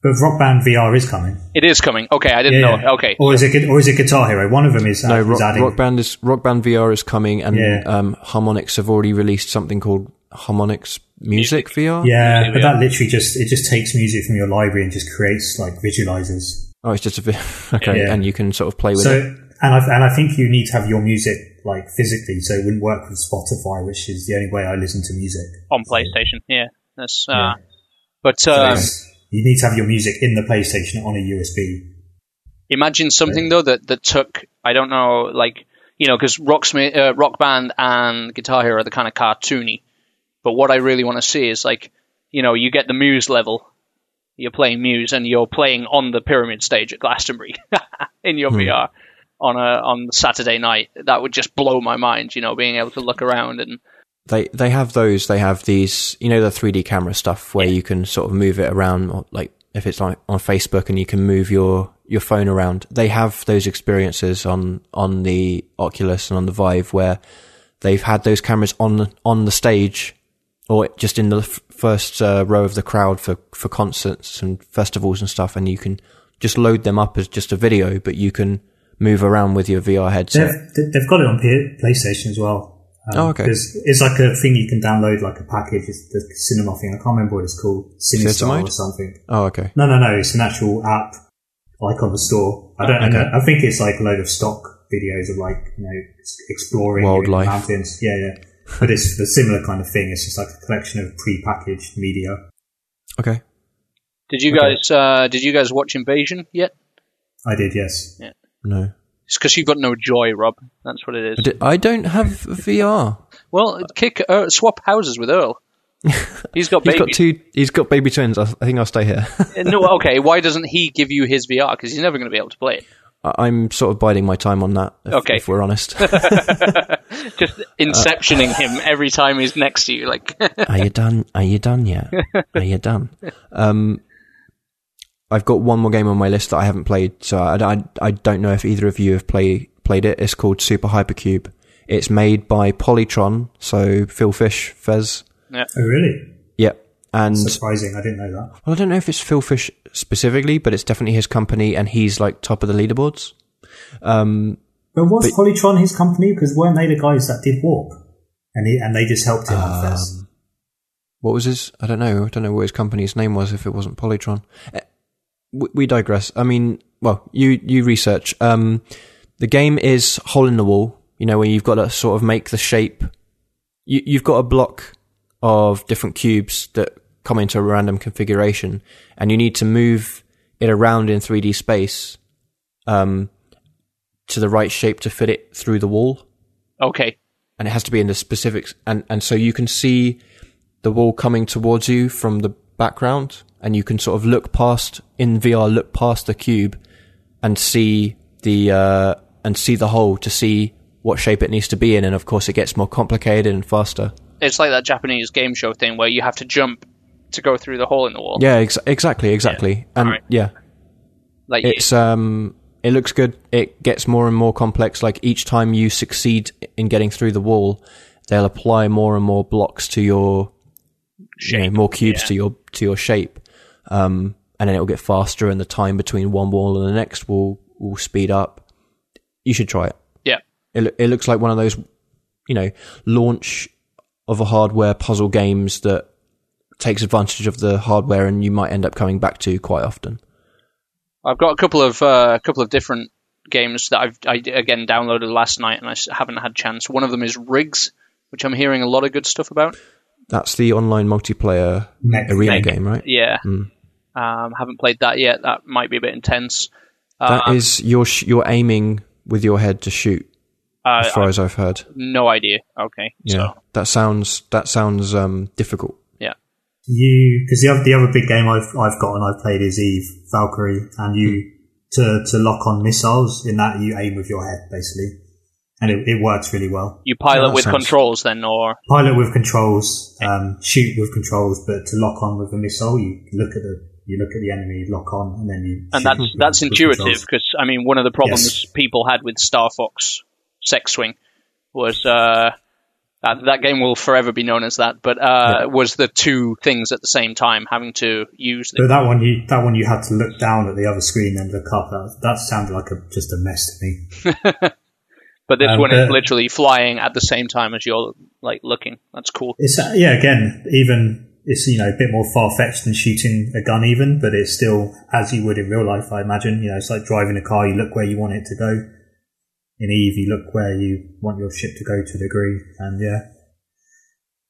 [SPEAKER 4] But Rock Band VR is coming.
[SPEAKER 3] It is coming. Okay, I didn't
[SPEAKER 4] Yeah,
[SPEAKER 3] know.
[SPEAKER 4] yeah.
[SPEAKER 3] Okay,
[SPEAKER 4] Or is it or is it Guitar Hero? One of them is,
[SPEAKER 2] No,
[SPEAKER 4] is
[SPEAKER 2] rock,
[SPEAKER 4] adding.
[SPEAKER 2] rock Band is Rock Band VR is coming, and
[SPEAKER 4] Yeah.
[SPEAKER 2] um, Harmonix have already released something called Harmonix Music, VR.
[SPEAKER 4] yeah,
[SPEAKER 3] Music
[SPEAKER 4] but
[SPEAKER 3] VR.
[SPEAKER 4] that literally just it just takes music from your library and just creates like visualizers.
[SPEAKER 2] Oh, it's just a vi- *laughs* okay,
[SPEAKER 4] Yeah.
[SPEAKER 2] and you can sort of play with
[SPEAKER 4] So
[SPEAKER 2] it.
[SPEAKER 4] and I and I think you need to have your music like physically, so it wouldn't work with Spotify, which is the only way I listen to music.
[SPEAKER 3] on PlayStation. Yeah, that's. Uh,
[SPEAKER 4] Yeah.
[SPEAKER 3] But um,
[SPEAKER 4] you need to have your music in the PlayStation on a USB.
[SPEAKER 3] imagine something though that that took I don't know like you know because Rocksmith, uh, Rock Band and Guitar Hero are the kind of cartoony, but what I really want to see is like you know you get the Muse level, you're playing Muse and you're playing on the Pyramid stage at Glastonbury *laughs* in your VR on a on Saturday night. That would just blow my mind. You know, being able to look around and
[SPEAKER 2] They they have those. They have these, you know, the 3D camera stuff where you can sort of move it around, or like if it's like on Facebook and you can move your your phone around. They have those experiences on on the Oculus and on the Vive where they've had those cameras on on the stage or just in the f- first uh, row of the crowd for for concerts and festivals and stuff, and you can just load them up as just a video, but you can move around with your VR headset.
[SPEAKER 4] They've they've got it on PlayStation as well. Um,
[SPEAKER 2] Oh, okay.
[SPEAKER 4] It's like a thing you can download, like a package. It's the cinema thing. I can't remember what it's called. Cinestar
[SPEAKER 2] Cinemode?
[SPEAKER 4] or something.
[SPEAKER 2] Oh, okay.
[SPEAKER 4] No, no, no. It's an actual app, like on the store. I don't.
[SPEAKER 2] Okay.
[SPEAKER 4] I think it's like a load of stock videos of like you know exploring
[SPEAKER 2] Wildlife.
[SPEAKER 4] mountains. Yeah, yeah. But it's the similar kind of thing. It's just like a collection of pre-packaged media.
[SPEAKER 2] Okay.
[SPEAKER 3] did you
[SPEAKER 2] Okay.
[SPEAKER 3] guys uh, did you guys watch Invasion yet?
[SPEAKER 4] I did, yes.
[SPEAKER 2] No.
[SPEAKER 3] It's because you've got no joy, Rob. That's what it is.
[SPEAKER 2] I don't have VR.
[SPEAKER 3] Well, kick uh, swap houses with Earl. *laughs* He's got
[SPEAKER 2] He's
[SPEAKER 3] baby.
[SPEAKER 2] got two. He's got baby twins. I, I think I'll stay here.
[SPEAKER 3] no, *laughs* okay. Why doesn't he give you his VR? Because he's never going to be able to play it.
[SPEAKER 2] I- I'm sort of biding my time on that. If,
[SPEAKER 3] Okay.
[SPEAKER 2] if we're honest. *laughs*
[SPEAKER 3] Just inceptioning him every time he's next to you. Like,
[SPEAKER 2] Are you done? Are you done yet? Are you done? Um, I've got one more game on my list that I haven't played, so I, I, I don't know if either of you have play, played it. It's called Super Hypercube. It's made by Polytron, so Phil Fish, Fez.
[SPEAKER 4] Oh, really?
[SPEAKER 2] Yep. And
[SPEAKER 4] Surprising. I didn't know that.
[SPEAKER 2] well, I don't know if it's Phil Fish specifically, but it's definitely his company, and he's like top of the leaderboards. Um,
[SPEAKER 4] But was Polytron his company? Because weren't they the guys that did Warp? And he, and they just helped him on Fez.
[SPEAKER 2] Um, what was his? I don't know. I don't know what his company's name was. If it wasn't Polytron, we, we digress. I mean, well, you you research. Um, the game is hole in the wall. You know, where you've got to sort of make the shape. You, you've got a block of different cubes that come into a random configuration, and you need to move it around in 3D space um, to the right shape to fit it through the wall
[SPEAKER 3] okay,
[SPEAKER 2] and it has to be in the specifics and and so you can see the wall coming towards you from the background and you can sort of look past in VR look past the cube and see the uh and see the hole to see what shape it needs to be in and of course it gets more complicated and faster.
[SPEAKER 3] It's like that Japanese game show thing where you have to jump to go through the hole in the wall.
[SPEAKER 2] yeah ex- exactly exactly. And
[SPEAKER 3] Alright.
[SPEAKER 2] yeah.
[SPEAKER 3] Like
[SPEAKER 2] it's um it looks good. It gets more and more complex. Like each time you succeed in getting through the wall they'll apply more and more blocks to your you know,
[SPEAKER 3] Shape,
[SPEAKER 2] more cubes
[SPEAKER 3] yeah.
[SPEAKER 2] to your to your shape um and then it'll get faster and the time between one wall and the next will will speed up you should try it
[SPEAKER 3] yeah.
[SPEAKER 2] it, it looks like one of those you know launch of a hardware puzzle games that takes advantage of the hardware and you might end up coming back to quite often
[SPEAKER 3] I've got a couple of uh, a couple of different games that I've I, again downloaded last night and I haven't had chance. One of them is Rigs, which I'm hearing a lot of good stuff about.
[SPEAKER 2] That's the online multiplayer
[SPEAKER 4] Mech
[SPEAKER 2] arena
[SPEAKER 4] game.
[SPEAKER 2] game, right?
[SPEAKER 3] Yeah,
[SPEAKER 2] Mm.
[SPEAKER 3] Um, haven't played that yet. That might be a bit intense.
[SPEAKER 2] That
[SPEAKER 3] Um,
[SPEAKER 2] is you're sh- you're aiming with your head to shoot,
[SPEAKER 3] uh,
[SPEAKER 2] as far as I've heard.
[SPEAKER 3] no idea. Okay,
[SPEAKER 2] Yeah,
[SPEAKER 3] so
[SPEAKER 2] that sounds that sounds um, difficult.
[SPEAKER 4] You because the other the other big game I've I've got and I've played is Eve Valkyrie, and you to to lock on missiles in that you aim with your head basically, and it, it works really well.
[SPEAKER 3] you pilot
[SPEAKER 2] that
[SPEAKER 3] with
[SPEAKER 2] sounds-
[SPEAKER 3] controls then, or
[SPEAKER 4] Pilot with controls, um, shoot with controls, but to lock on with a missile, you look at the you look at the enemy, lock on, and then you.
[SPEAKER 3] and that's that's intuitive because I mean one of the problems
[SPEAKER 4] Yes.
[SPEAKER 3] people had with Star Fox Sex Swing was uh, that that game will forever be known as that, but uh, was the two things at the same time having to use the
[SPEAKER 4] But that one, you that one, you had to look down at the other screen and look up. That, that sounded like a, just a mess to me. *laughs*
[SPEAKER 3] But this
[SPEAKER 4] Um,
[SPEAKER 3] one is literally flying at the same time as you're like looking. That's cool.
[SPEAKER 4] It's uh, yeah, again, even it's you know a bit more far fetched than shooting a gun, even, but it's still as you would in real life. I imagine you know it's like driving a car. You look where you want it to go. In Eve, you look where you want your ship to go to a degree, and yeah,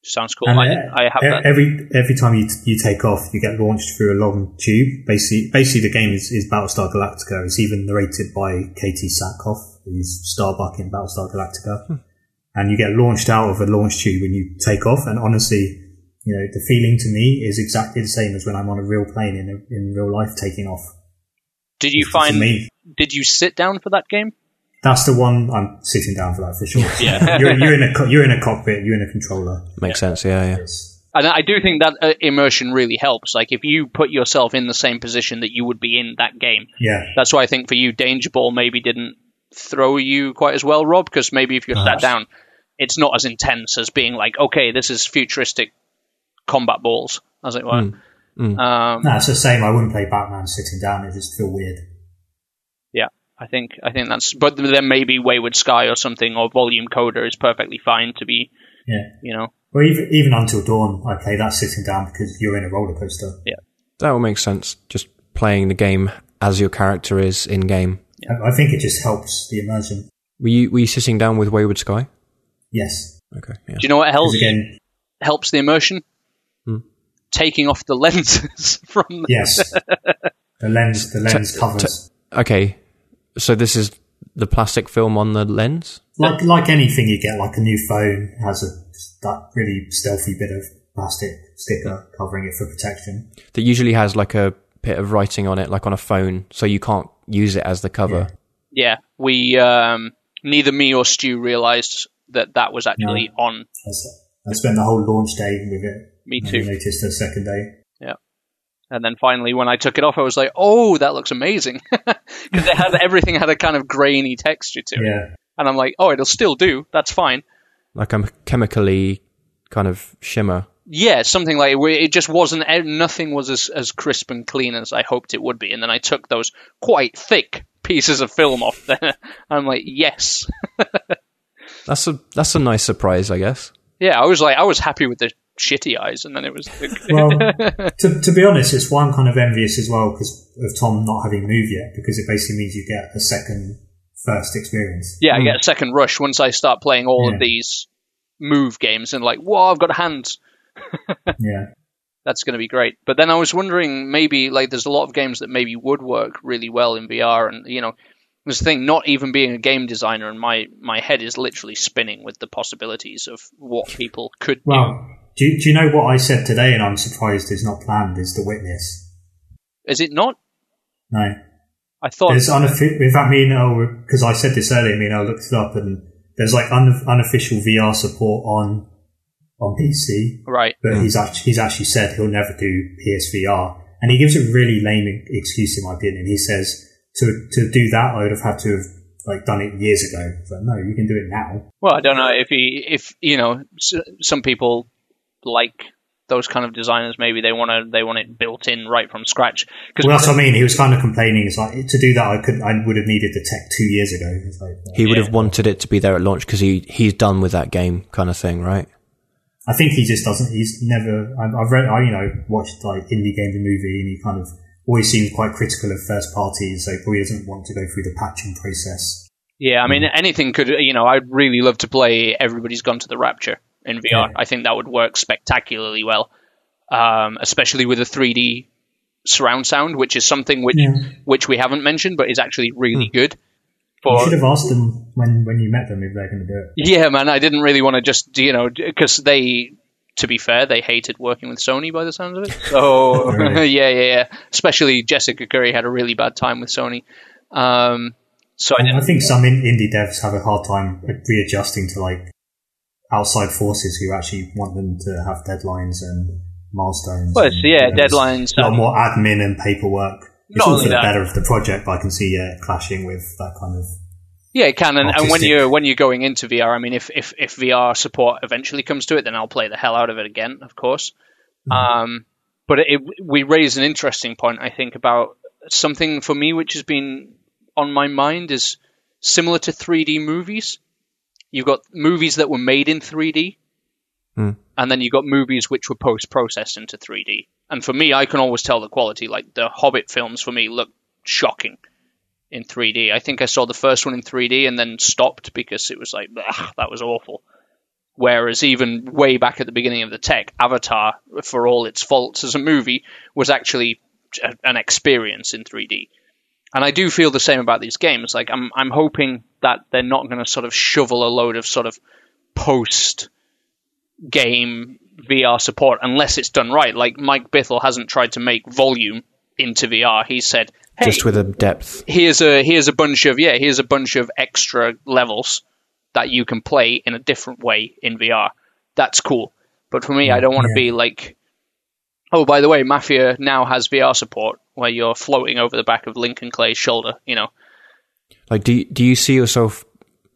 [SPEAKER 3] Sounds cool.
[SPEAKER 4] And,
[SPEAKER 3] I, I have that.
[SPEAKER 4] every every time you you take off, you get launched through a long tube. Basically, basically the game is, is Battlestar Galactica. It's even narrated by Katee Sackhoff, who's Starbuck in Battlestar Galactica.
[SPEAKER 3] Hmm.
[SPEAKER 4] And you get launched out of a launch tube when you take off. And honestly, you know, the feeling to me is exactly the same as when I'm on a real plane in a, in real life taking off.
[SPEAKER 3] Did you find?
[SPEAKER 4] me,
[SPEAKER 3] Did you sit down for that game?
[SPEAKER 4] that's the one I'm sitting down for that for sure.
[SPEAKER 3] Yeah. *laughs*
[SPEAKER 4] you're, you're in a you're in a cockpit. You're in a controller.
[SPEAKER 2] Makes sense. Yeah, yeah.
[SPEAKER 4] It's,
[SPEAKER 3] And I do think that uh, immersion really helps. Like if you put yourself in the same position that you would be in that game.
[SPEAKER 4] yeah.
[SPEAKER 3] That's why I think for you, Danger Ball maybe didn't throw you quite as well, Rob, because maybe if you're sat down, it's not as intense as being like, okay, this is futuristic combat balls, as it were. Um,
[SPEAKER 4] No, it's the same. I wouldn't play Batman sitting down. It just feel weird.
[SPEAKER 3] yeah, I think I think that's. But then maybe Wayward Sky or something or Volume Coda is perfectly fine to be,
[SPEAKER 4] Yeah.
[SPEAKER 3] you know.
[SPEAKER 4] Or even, even Until Dawn, I play that sitting down because you're in a roller coaster. Yeah.
[SPEAKER 2] That will make sense. Just playing the game as your character is in game.
[SPEAKER 4] I, I think it just helps the immersion.
[SPEAKER 2] Were you were you sitting down with Wayward Sky?
[SPEAKER 4] Yes.
[SPEAKER 2] Okay. Yeah.
[SPEAKER 3] Do you know what helps
[SPEAKER 4] again,
[SPEAKER 3] helps the immersion? Taking off the *laughs* lenses from. The,
[SPEAKER 4] yes. *laughs* the lens, the lens
[SPEAKER 2] T-
[SPEAKER 4] covers.
[SPEAKER 2] Okay. So this is the plastic film on the lens.
[SPEAKER 4] like, like anything you get, like a new phone has a, that really stealthy bit of plastic sticker covering it for protection.
[SPEAKER 2] that usually has like a bit of writing on it, like on a phone, so you can't use it as the cover.
[SPEAKER 3] Yeah, we um, neither me or Stu realized that that was actually on.
[SPEAKER 4] I spent the whole launch day with it.
[SPEAKER 3] Me too.
[SPEAKER 4] I noticed the second day. Yeah.
[SPEAKER 3] And then finally, when I took it off, I was like, "Oh, that looks amazing," *laughs* because it had everything had a kind of grainy texture to it.
[SPEAKER 4] Yeah.
[SPEAKER 3] And I'm like, "Oh, it'll still do. That's fine."
[SPEAKER 2] Like I'm chemically kind of shimmer.
[SPEAKER 3] Yeah, something like where it just wasn't. Nothing was as as crisp and clean as I hoped it would be. And then I took those quite thick pieces of film off. There, *laughs* I'm like, "Yes." *laughs*
[SPEAKER 2] That's a that's a nice surprise, I guess.
[SPEAKER 3] Yeah, I was like, I was happy with the shitty eyes, and then it was.
[SPEAKER 4] Well, *laughs* to, to be honest, it's why I'm kind of envious as well because of Tom not having moved yet, because it basically means you get a second first experience.
[SPEAKER 3] Yeah, I hmm. get a second rush once I start playing all
[SPEAKER 4] Yeah.
[SPEAKER 3] of these move games and like, whoa, I've got hands. *laughs*
[SPEAKER 4] Yeah.
[SPEAKER 3] That's going to be great. But then I was wondering, maybe like there's a lot of games that maybe would work really well in VR, and you know, this thing. Not even being a game designer, and my my head is literally spinning with the possibilities of what people could.
[SPEAKER 4] Well, do, you- do you know what I said today, and I'm surprised it's not planned? Is the witness?
[SPEAKER 3] Is it not?
[SPEAKER 4] No,
[SPEAKER 3] I thought.
[SPEAKER 4] there's unofficial. In fact, me and El, oh, because I said this earlier, me and El looked it up, and there's like un- unofficial VR support on on PC,
[SPEAKER 3] Right.
[SPEAKER 4] but hmm. he's actually he's actually said he'll never do PSVR, and he gives a really lame excuse in my opinion. He says to to do that, I would have had to have like done it years ago. But no, you can do it now.
[SPEAKER 3] Well, I don't know if he, if you know, s- some people like those kind of designers. Maybe they want to, they want it built in right from scratch. Because
[SPEAKER 4] Well, that's what I mean. He was kind of complaining. It's like to do that, I could, I would have needed the tech two years ago. Like, uh,
[SPEAKER 2] He would
[SPEAKER 3] Yeah.
[SPEAKER 2] have wanted it to be there at launch because he he's done with that game kind of thing, right?
[SPEAKER 4] I think he just doesn't. He's never. I've, I've read. I you know watched like indie game the movie, and he kind of always seems quite critical of first parties. So he probably doesn't want to go through the patching process.
[SPEAKER 3] yeah, I mean, anything could. You know, I'd really love to play Everybody's Gone to the Rapture in VR.
[SPEAKER 4] Yeah.
[SPEAKER 3] I think that would work spectacularly well, um, especially with a 3D surround sound, which is something which
[SPEAKER 4] Yeah.
[SPEAKER 3] which we haven't mentioned, but is actually really good.
[SPEAKER 4] You should have asked them when when you met them if they're going to do it.
[SPEAKER 3] Yeah, man, I didn't really want to just, you know, because they, to be fair, they hated working with Sony by the sounds of it. So, *laughs*
[SPEAKER 4] Really? *laughs*
[SPEAKER 3] yeah, yeah, yeah. Especially Jessica Curry had a really bad time with Sony. Um, so I
[SPEAKER 4] I think some indie devs have a hard time readjusting to like outside forces who actually want them to have deadlines and milestones.
[SPEAKER 3] Well,
[SPEAKER 4] and,
[SPEAKER 3] yeah,
[SPEAKER 4] you know,
[SPEAKER 3] deadlines
[SPEAKER 4] A lot
[SPEAKER 3] and-
[SPEAKER 4] more admin and paperwork. It's
[SPEAKER 3] Not
[SPEAKER 4] all for the
[SPEAKER 3] that-
[SPEAKER 4] better of the project, but I can see yeah clashing with that kind of.
[SPEAKER 3] Yeah, it can, and, and when you're when you're going into VR, I mean, if, if if VR support eventually comes to it, then I'll play the hell out of it again, of course. Um, but it, we raise an interesting point, I think, about something for me which has been on my mind is similar to 3D movies. You've got movies that were made in 3D,
[SPEAKER 2] Hmm.
[SPEAKER 3] and then you've got movies which were post processed into 3D. And for me, I can always tell the quality. Like the Hobbit films, for me, look shocking in 3D. I think I saw the first one in 3D and then stopped because it was like, "Ugh, that was awful. Whereas even way back at the beginning of the tech, Avatar, for all its faults as a movie, was actually an experience in 3D. And I do feel the same about these games. Like I'm, I'm hoping that they're not going to sort of shovel a load of sort of post game VR support unless it's done right. Like Mike Bithell hasn't tried to make volume into VR. He said, "Hey,
[SPEAKER 2] Just with a depth.
[SPEAKER 3] here's a here's a bunch of yeah here's a bunch of extra levels that you can play in a different way in VR. That's cool. But for me, I don't want to
[SPEAKER 4] Yeah.
[SPEAKER 3] be like, oh, by the way, Mafia now has VR support where you're floating over the back of Lincoln Clay's shoulder. You know,
[SPEAKER 2] Like, do you, do you see yourself?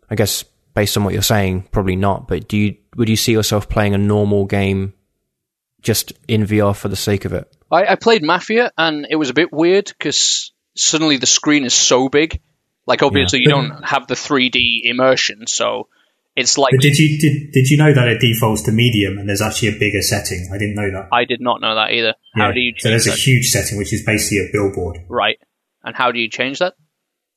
[SPEAKER 2] I guess based on what you're saying, probably not. But do you would you see yourself playing a normal game just in VR for the sake of it?
[SPEAKER 3] I, I played Mafia and it was a bit weird because suddenly the screen is so big. Like obviously you don't have the 3D immersion, so it's like
[SPEAKER 4] But did you did did you know that it defaults to medium and there's actually a bigger setting? I didn't know that.
[SPEAKER 3] I did not know that either. How do you
[SPEAKER 4] So
[SPEAKER 3] change
[SPEAKER 4] there's a huge setting which is basically a billboard
[SPEAKER 3] right? And how do you change that?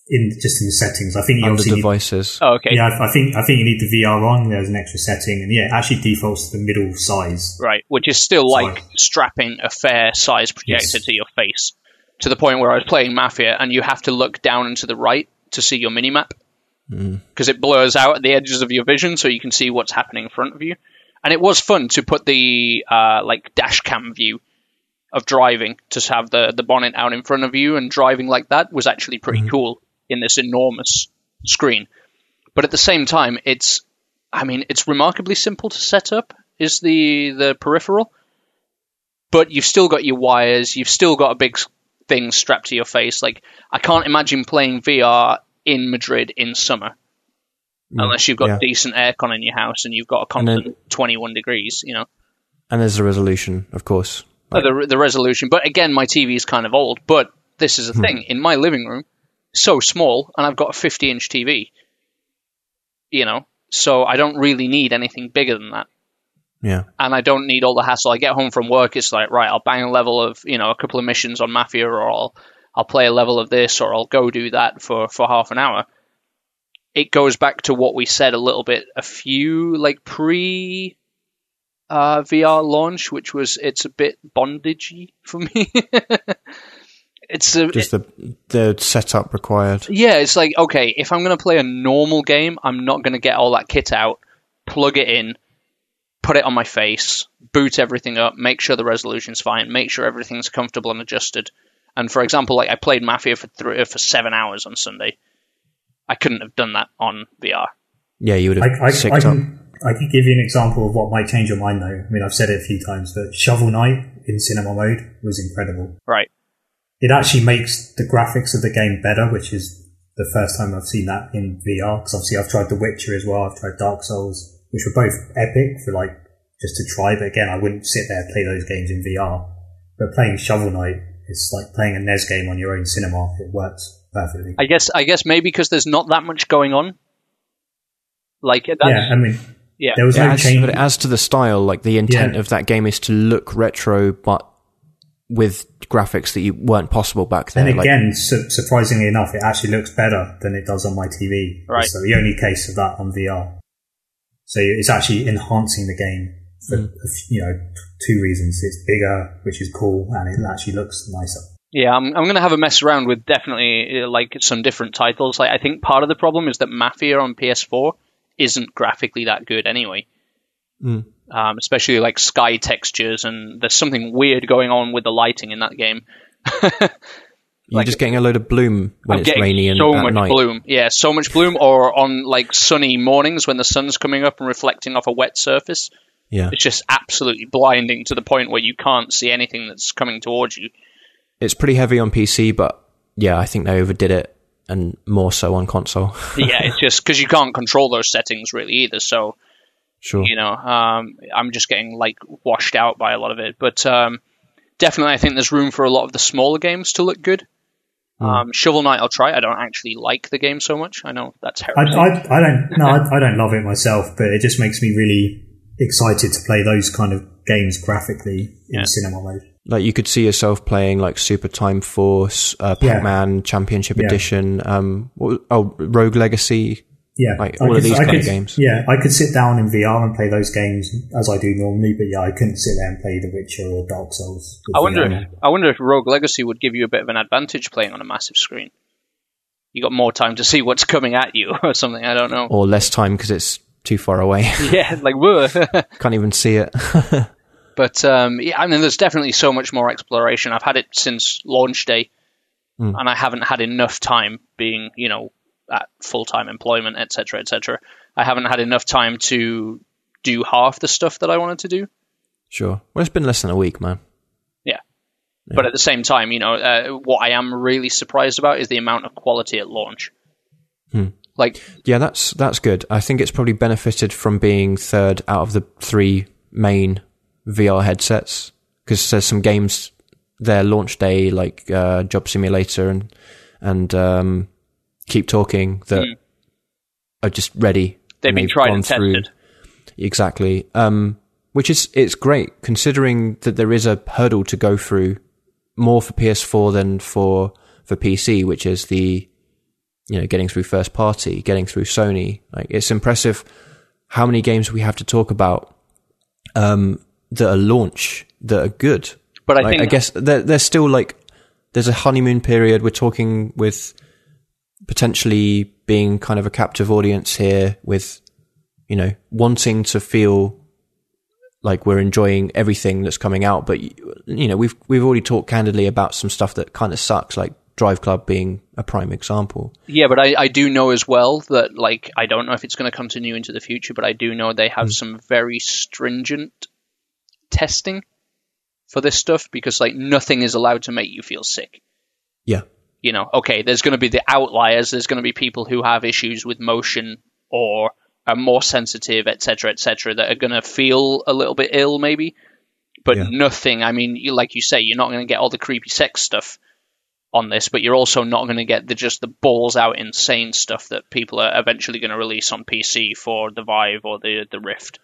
[SPEAKER 4] in just in the settings. I think you
[SPEAKER 2] Under
[SPEAKER 4] obviously need,
[SPEAKER 2] devices.
[SPEAKER 3] Oh, okay,
[SPEAKER 4] yeah. I I think I think you need the VR on. There's an extra setting, and yeah, it actually defaults to the middle size.
[SPEAKER 3] right. Which is still
[SPEAKER 4] Sorry.
[SPEAKER 3] like strapping a fair size projector
[SPEAKER 4] Yes.
[SPEAKER 3] to your face, to the point where I was playing Mafia and you have to look down and to the right to see your minimap because it blurs out at the edges of your vision so you can see what's happening in front of you. And it was fun to put the uh, like dash cam view of driving to have the the bonnet out in front of you and driving like that was actually pretty cool in this enormous screen. But at the same time, it's I mean it's remarkably simple to set up. Is the the peripheral, but you've still got your wires. You've still got a big thing strapped to your face. Like I can't imagine playing VR in Madrid in summer. Unless you've got
[SPEAKER 2] yeah.
[SPEAKER 3] decent aircon in your house and you've got a
[SPEAKER 2] And then-
[SPEAKER 3] constant 21 degrees, you know.
[SPEAKER 2] And there's the resolution, of course.
[SPEAKER 3] Uh, the the resolution. But again, my TV is kind of old. But this is a thing in my living room, so small, and I've got a 50 inch TV. You know, so I don't really need anything bigger than that,
[SPEAKER 2] Yeah.
[SPEAKER 3] and I don't need all the hassle. I get home from work, it's like right, I'll bang a level of you know a couple of missions on Mafia, or I'll I'll play a level of this, or I'll go do that for for half an hour. It goes back to what we said a little bit a few like pre uh, VR launch, which was it's a bit bondagey for me. *laughs* it's a,
[SPEAKER 2] Just the the setup required.
[SPEAKER 3] yeah, it's like okay, if I'm going to play a normal game, I'm not going to get all that kit out, plug it in, put it on my face, boot everything up, make sure the resolution's fine, make sure everything's comfortable and adjusted. And for example, like I played Mafia for three, for seven hours on Sunday. I couldn't have done that on VR.
[SPEAKER 2] Yeah, you would
[SPEAKER 4] I,
[SPEAKER 2] have
[SPEAKER 4] I, I,
[SPEAKER 2] sicked up.
[SPEAKER 4] can, I could give you an example of what might change your mind, though. I mean, I've said it a few times, but Shovel Knight in cinema mode was incredible.
[SPEAKER 3] Right.
[SPEAKER 4] It actually makes the graphics of the game better, which is the first time I've seen that in VR. Because obviously, I've tried The Witcher as well. I've tried Dark Souls, which were both epic for like just to try. But again, I wouldn't sit there and play those games in VR. But playing Shovel Knight, it's like playing a NES game on your own cinema. It works perfectly.
[SPEAKER 3] I guess I guess maybe because there's not that much going on. Like that's,
[SPEAKER 4] yeah, I mean,
[SPEAKER 3] yeah.
[SPEAKER 4] there was
[SPEAKER 2] It
[SPEAKER 4] no
[SPEAKER 2] adds,
[SPEAKER 4] change.
[SPEAKER 2] but it adds to the style. Like the intent
[SPEAKER 4] Yeah.
[SPEAKER 2] of that game is to look retro, but with graphics that you weren't possible back then.
[SPEAKER 4] And
[SPEAKER 2] Like,
[SPEAKER 4] again, su- surprisingly enough, it actually looks better than it does on my TV.
[SPEAKER 3] Right.
[SPEAKER 4] So the only case of that on VR. So it's actually enhancing the game for
[SPEAKER 2] Mm.
[SPEAKER 4] a f- you know two reasons. It's bigger, which is cool, and it actually looks nicer.
[SPEAKER 3] Yeah, I'm, I'm going to have a mess around with definitely uh, like some different titles. Like I think part of the problem is that Mafia on PS4 isn't graphically that good anyway.
[SPEAKER 2] Mm.
[SPEAKER 3] Um, especially like sky textures, and there's something weird going on with the lighting in that game. *laughs*
[SPEAKER 2] you're just getting a load of bloom when
[SPEAKER 3] I'm
[SPEAKER 2] it's
[SPEAKER 3] getting
[SPEAKER 2] rainy and
[SPEAKER 3] so much
[SPEAKER 2] night.
[SPEAKER 3] bloom. Yeah, so much bloom, or on like sunny mornings when the sun's coming up and reflecting off a wet surface.
[SPEAKER 2] Yeah.
[SPEAKER 3] It's just absolutely blinding to the point where you can't see anything that's coming towards you.
[SPEAKER 2] It's pretty heavy on PC, but yeah, I think they overdid it and more so on console. *laughs*
[SPEAKER 3] yeah, it's just because you can't control those settings really either. So
[SPEAKER 2] sure.
[SPEAKER 3] you know, um, I'm just getting like washed out by a lot of it. But um, definitely, I think there's room for a lot of the smaller games to look good. Um, Shovel Knight, I'll try. I don't actually like the game so much. I know that's
[SPEAKER 4] I. I, I don't no, I, I don't love it myself, but it just makes me really excited to play those kind of games graphically in
[SPEAKER 3] Yeah.
[SPEAKER 4] cinema mode.
[SPEAKER 2] Like you could see yourself playing like Super Time Force, uh, Pac-Man Championship
[SPEAKER 4] Yeah.
[SPEAKER 2] Edition, um, what, oh, Rogue Legacy.
[SPEAKER 4] Yeah,
[SPEAKER 2] Like,
[SPEAKER 4] I
[SPEAKER 2] all of these
[SPEAKER 4] I
[SPEAKER 2] kind of games.
[SPEAKER 4] Yeah, I could sit down in VR and play those games as I do normally, but yeah, I couldn't sit there and play The Witcher or Dark Souls.
[SPEAKER 3] I wonder
[SPEAKER 4] VR.
[SPEAKER 3] if I wonder if Rogue Legacy would give you a bit of an advantage playing on a massive screen. You got more time to see what's coming at you *laughs* or something. I don't know.
[SPEAKER 2] Or less time because it's too far away. *laughs*
[SPEAKER 3] yeah, like whoa. *laughs*
[SPEAKER 2] Can't even see it. *laughs*
[SPEAKER 3] But um, yeah, I mean, there's definitely so much more exploration. I've had it since launch day,
[SPEAKER 2] Mm.
[SPEAKER 3] and I haven't had enough time being, you know, at full time employment, etc., etc. I haven't had enough time to do half the stuff that I wanted to do.
[SPEAKER 2] sure. Well, it's been less than a week, man.
[SPEAKER 3] Yeah. But at the same time, you know, uh, what I am really surprised about is the amount of quality at launch.
[SPEAKER 2] Hmm.
[SPEAKER 3] Like,
[SPEAKER 2] Yeah, that's that's good. I think it's probably benefited from being third out of the three main VR headsets because there's some games their launch day like uh, Job Simulator and and um, Keep Talking that
[SPEAKER 3] Mm.
[SPEAKER 2] are just ready.
[SPEAKER 3] they've been tried and tested.
[SPEAKER 2] Exactly. Um, which is it's great considering that there is a hurdle to go through more for PS4 than for for PC, which is the you know getting through first party, getting through Sony. Like it's impressive how many games we have to talk about um, that are launch that are good.
[SPEAKER 3] But I
[SPEAKER 2] Like,
[SPEAKER 3] think
[SPEAKER 2] I guess there, there's still like there's a honeymoon period. We're talking with potentially being kind of a captive audience here, with you know wanting to feel like we're enjoying everything that's coming out. But you know we've we've already talked candidly about some stuff that kind of sucks, like Drive Club being a prime example.
[SPEAKER 3] Yeah, but I, I do know as well that like I don't know if it's going to continue into the future, but I do know they have hmm. some very stringent testing for this stuff because like nothing is allowed to make you feel sick.
[SPEAKER 2] Yeah,
[SPEAKER 3] You know, okay, there's going to be the outliers. There's going to be people who have issues with motion or are more sensitive, etc., etc., that are going to feel a little bit ill, maybe. But
[SPEAKER 2] Yeah.
[SPEAKER 3] nothing. I mean, you, like you say, you're not going to get all the creepy sex stuff on this, but you're also not going to get the just the balls out insane stuff that people are eventually going to release on PC for the Vive or the the Rift.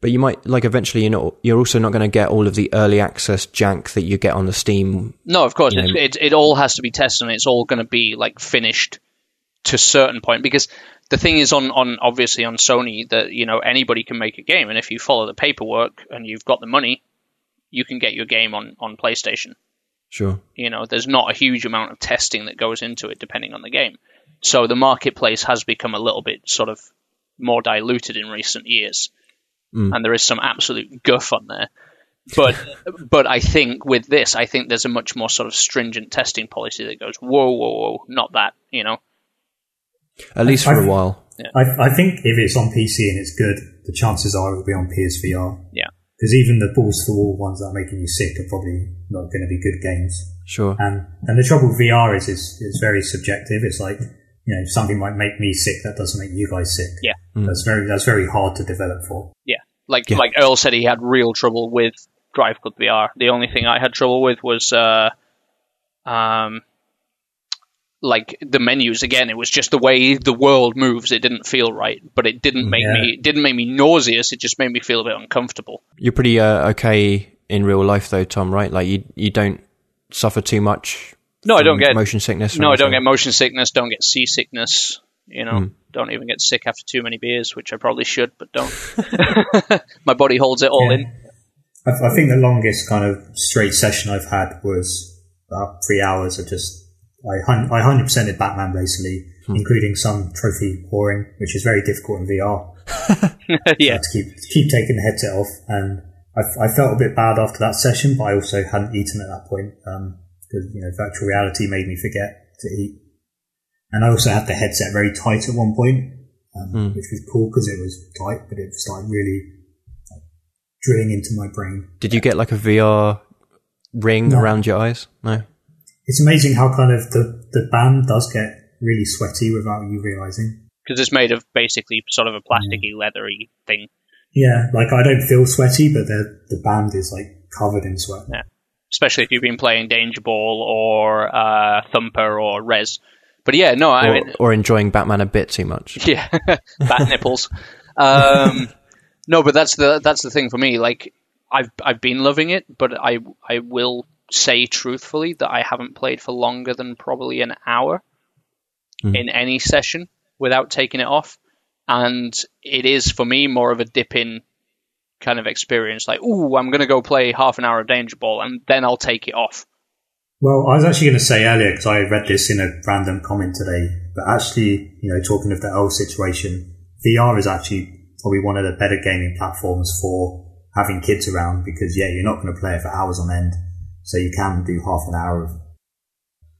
[SPEAKER 2] but you might like eventually. You know, you're also not going to get all of the early access jank that you get on the Steam.
[SPEAKER 3] No, of course, it, it it all has to be tested, and it's all going to be like finished to a certain point. Because the thing is, on on obviously on Sony, that you know anybody can make a game, and if you follow the paperwork and you've got the money, you can get your game on on PlayStation.
[SPEAKER 2] Sure.
[SPEAKER 3] You know, there's not a huge amount of testing that goes into it, depending on the game. So the marketplace has become a little bit sort of more diluted in recent years,
[SPEAKER 2] Mm.
[SPEAKER 3] and there is some absolute guff on there. But *laughs* but I think with this, I think there's a much more sort of stringent testing policy that goes, whoa, whoa, whoa, not that, you know.
[SPEAKER 2] At least for
[SPEAKER 4] I-
[SPEAKER 2] a while.
[SPEAKER 4] I, I think if it's on PC and it's good, the chances are it'll be on PSVR.
[SPEAKER 3] Yeah.
[SPEAKER 4] Because even the balls to the wall ones that are making you sick are probably not going to be good games.
[SPEAKER 2] Sure.
[SPEAKER 4] And and the trouble with VR is is it's very subjective. It's like you know something might make me sick that doesn't make you guys sick.
[SPEAKER 3] Yeah.
[SPEAKER 2] Mm.
[SPEAKER 4] That's very that's very hard to develop for.
[SPEAKER 3] Yeah, like
[SPEAKER 2] Yeah.
[SPEAKER 3] like Earl said, he had real trouble with Drive Club VR. The only thing I had trouble with was, uh, um, like the menus. Again, it was just the way the world moves. It didn't feel right, but it didn't make
[SPEAKER 4] Yeah.
[SPEAKER 3] me it didn't make me nauseous. It just made me feel a bit uncomfortable.
[SPEAKER 2] You're pretty uh, okay in real life, though, Tom. Right? Like you, you don't suffer too much.
[SPEAKER 3] No, I don't get
[SPEAKER 2] motion sickness. or
[SPEAKER 3] no, I don't get motion sickness. Don't get seasickness. You know,
[SPEAKER 2] Mm.
[SPEAKER 3] don't even get sick after too many beers, which I probably should, but don't. *laughs* My body holds it all
[SPEAKER 4] Yeah.
[SPEAKER 3] in.
[SPEAKER 4] I, I think the longest kind of straight session I've had was about three hours of just I hun- I hundred percented Batman basically, including some trophy pouring, which is very difficult in VR. *laughs*
[SPEAKER 3] yeah,
[SPEAKER 4] to keep keep taking the headset off, and I, I felt a bit bad after that session, but I also hadn't eaten at that point because you know virtual reality made me forget to eat, and I also had the headset very tight at one point, um,
[SPEAKER 2] Hmm.
[SPEAKER 4] which was cool because it was tight, but it was like really like, drilling into my brain.
[SPEAKER 2] Did you get like a VR ring
[SPEAKER 4] No.
[SPEAKER 2] around your eyes? No.
[SPEAKER 4] It's amazing how kind of the, the band does get really sweaty without you realizing.
[SPEAKER 3] because it's made of basically sort of a plasticky, leathery thing.
[SPEAKER 4] Yeah, like I don't feel sweaty, but the the band is like covered in sweat.
[SPEAKER 3] Yeah. Especially if you've been playing Danger Ball or uh, Thumper or Rez. But yeah, no, I
[SPEAKER 2] or,
[SPEAKER 3] mean,
[SPEAKER 2] or enjoying Batman a bit too much? *laughs*
[SPEAKER 3] yeah, bat nipples. Um, no, but that's the that's the thing for me. Like, I've I've been loving it, but I I will say truthfully that I haven't played for longer than probably an hour
[SPEAKER 2] Hmm.
[SPEAKER 3] in any session without taking it off, and it is for me more of a dip in kind of experience. Like, ooh, I'm gonna go play half an hour of Danger Ball, and then I'll take it off.
[SPEAKER 4] Well, I was actually going to say earlier because I read this in a random comment today, but actually, you know, talking of the old situation, VR is actually probably one of the better gaming platforms for having kids around because yeah, you're not going to play it for hours on end, so you can do half an hour of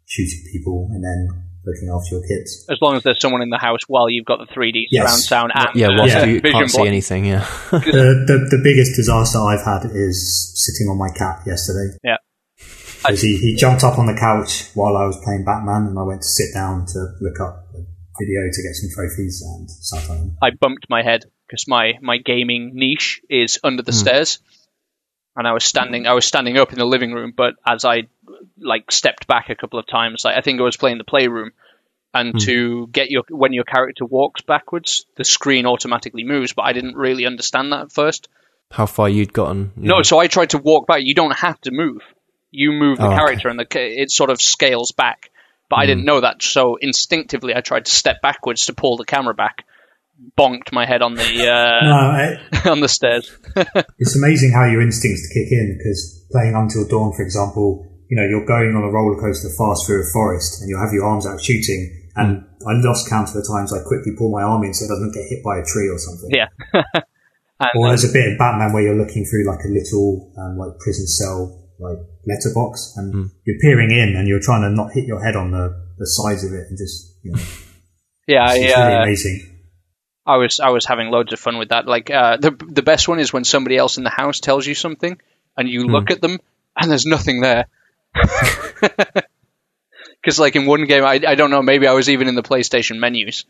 [SPEAKER 4] shooting people and then looking after your kids.
[SPEAKER 3] As long as there's someone in the house while you've got the 3D
[SPEAKER 4] Yes.
[SPEAKER 3] surround sound and
[SPEAKER 2] Yeah, whilst
[SPEAKER 4] Yeah.
[SPEAKER 2] you can't see anything, yeah. *laughs*
[SPEAKER 4] the, the the biggest disaster I've had is sitting on my cat yesterday.
[SPEAKER 3] Yeah.
[SPEAKER 4] 'Cause he, he jumped up on the couch while I was playing Batman, and I went to sit down to look up the video to get some trophies and sat on him.
[SPEAKER 3] I bumped my head because my, my gaming niche is under the hmm. stairs, and I was standing mm. I was standing up in the living room, but as I like stepped back a couple of times, like I think I was playing the playroom, and hmm. to get your when your character walks backwards, the screen automatically moves, but I didn't really understand that at first.
[SPEAKER 2] How far you'd gotten. yeah.
[SPEAKER 3] No, so I tried to walk back. You don't have to move. You move the
[SPEAKER 2] Oh, okay.
[SPEAKER 3] character, and the it sort of scales back. But I didn't hmm. know that, so instinctively I tried to step backwards to pull the camera back. Bonked my head on the uh,
[SPEAKER 4] No, I, *laughs*
[SPEAKER 3] on the stairs. *laughs*
[SPEAKER 4] it's amazing how your instincts kick in because playing Until Dawn, for example, you know, you're going on a roller coaster fast through a forest and you'll have your arms out shooting. And I lost count of the times I quickly pull my arm in so it doesn't get hit by a tree or something.
[SPEAKER 3] Yeah. *laughs* and,
[SPEAKER 4] Or there's a bit in Batman where you're looking through like a little um, like prison cell like letterbox and you're peering in and you're trying to not hit your head on the, the sides of it and just you know
[SPEAKER 3] yeah, I,
[SPEAKER 4] it's really
[SPEAKER 3] uh,
[SPEAKER 4] amazing.
[SPEAKER 3] I was I was having loads of fun with that. Like uh, the the best one is when somebody else in the house tells you something, and you look at them, and there's nothing there. *laughs* Because like in one game, I I don't know, maybe I was even in the PlayStation menus,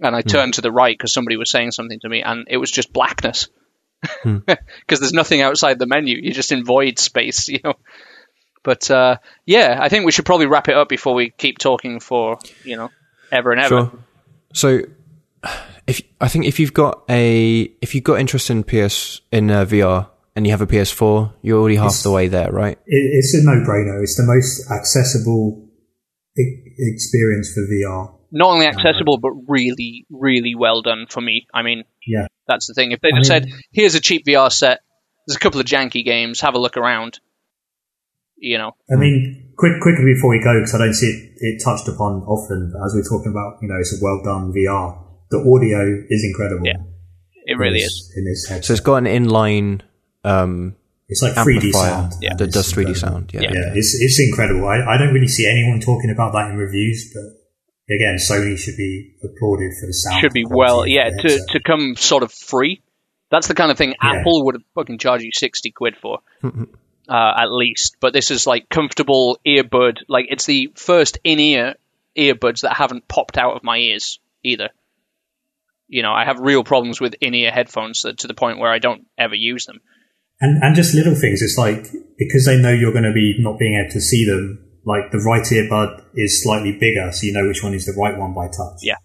[SPEAKER 3] and I turned to the right because somebody was saying something to me, and it was just blackness. *laughs* Because there's nothing outside the menu, you're just in void space, *laughs* you know. But uh, yeah, I think we should probably wrap it up before we keep talking for you know ever and ever.
[SPEAKER 2] Sure. So, if I think if you've got a if you've got interest in PS in uh, VR and you have a PS4, you're already half the way there, right?
[SPEAKER 4] It, it's a no-brainer. It's the most accessible e- experience for VR.
[SPEAKER 3] not only accessible but really really well done for me i mean
[SPEAKER 4] Yeah.
[SPEAKER 3] that's the thing if they'd
[SPEAKER 4] I mean-
[SPEAKER 3] said here's a cheap vr set there's a couple of janky games have a look around you know
[SPEAKER 4] I mean, quick, quickly before we go, because I don't see it, it touched upon often, but as we're talking about, you know, it's a well done VR. The audio is incredible.
[SPEAKER 3] Yeah, it really
[SPEAKER 4] in
[SPEAKER 3] is
[SPEAKER 4] In this headset.
[SPEAKER 2] So it's got an inline um,
[SPEAKER 4] it's like 3D
[SPEAKER 2] amplifier
[SPEAKER 4] sound.
[SPEAKER 3] Yeah.
[SPEAKER 2] that does 3D sound. Yeah.
[SPEAKER 3] Yeah.
[SPEAKER 4] Yeah, it's, it's incredible. I, I don't really see anyone talking about that in reviews, but again, Sony should be applauded for the sound.
[SPEAKER 3] should be well yeah to,
[SPEAKER 4] headset.
[SPEAKER 3] to come sort of free that's the kind of thing
[SPEAKER 4] Yeah.
[SPEAKER 3] apple would fucking charge you 60 quid for *laughs* uh, at least but this is like comfortable earbud like it's the first in-ear earbuds that haven't popped out of my ears either you know i have real problems with in-ear headphones that, to the point where i don't ever use them
[SPEAKER 4] And and just little things. It's like because they know you're going to be not being able to see them. Like the right earbud is slightly bigger, so you know which one is the right one by touch.
[SPEAKER 3] Yeah.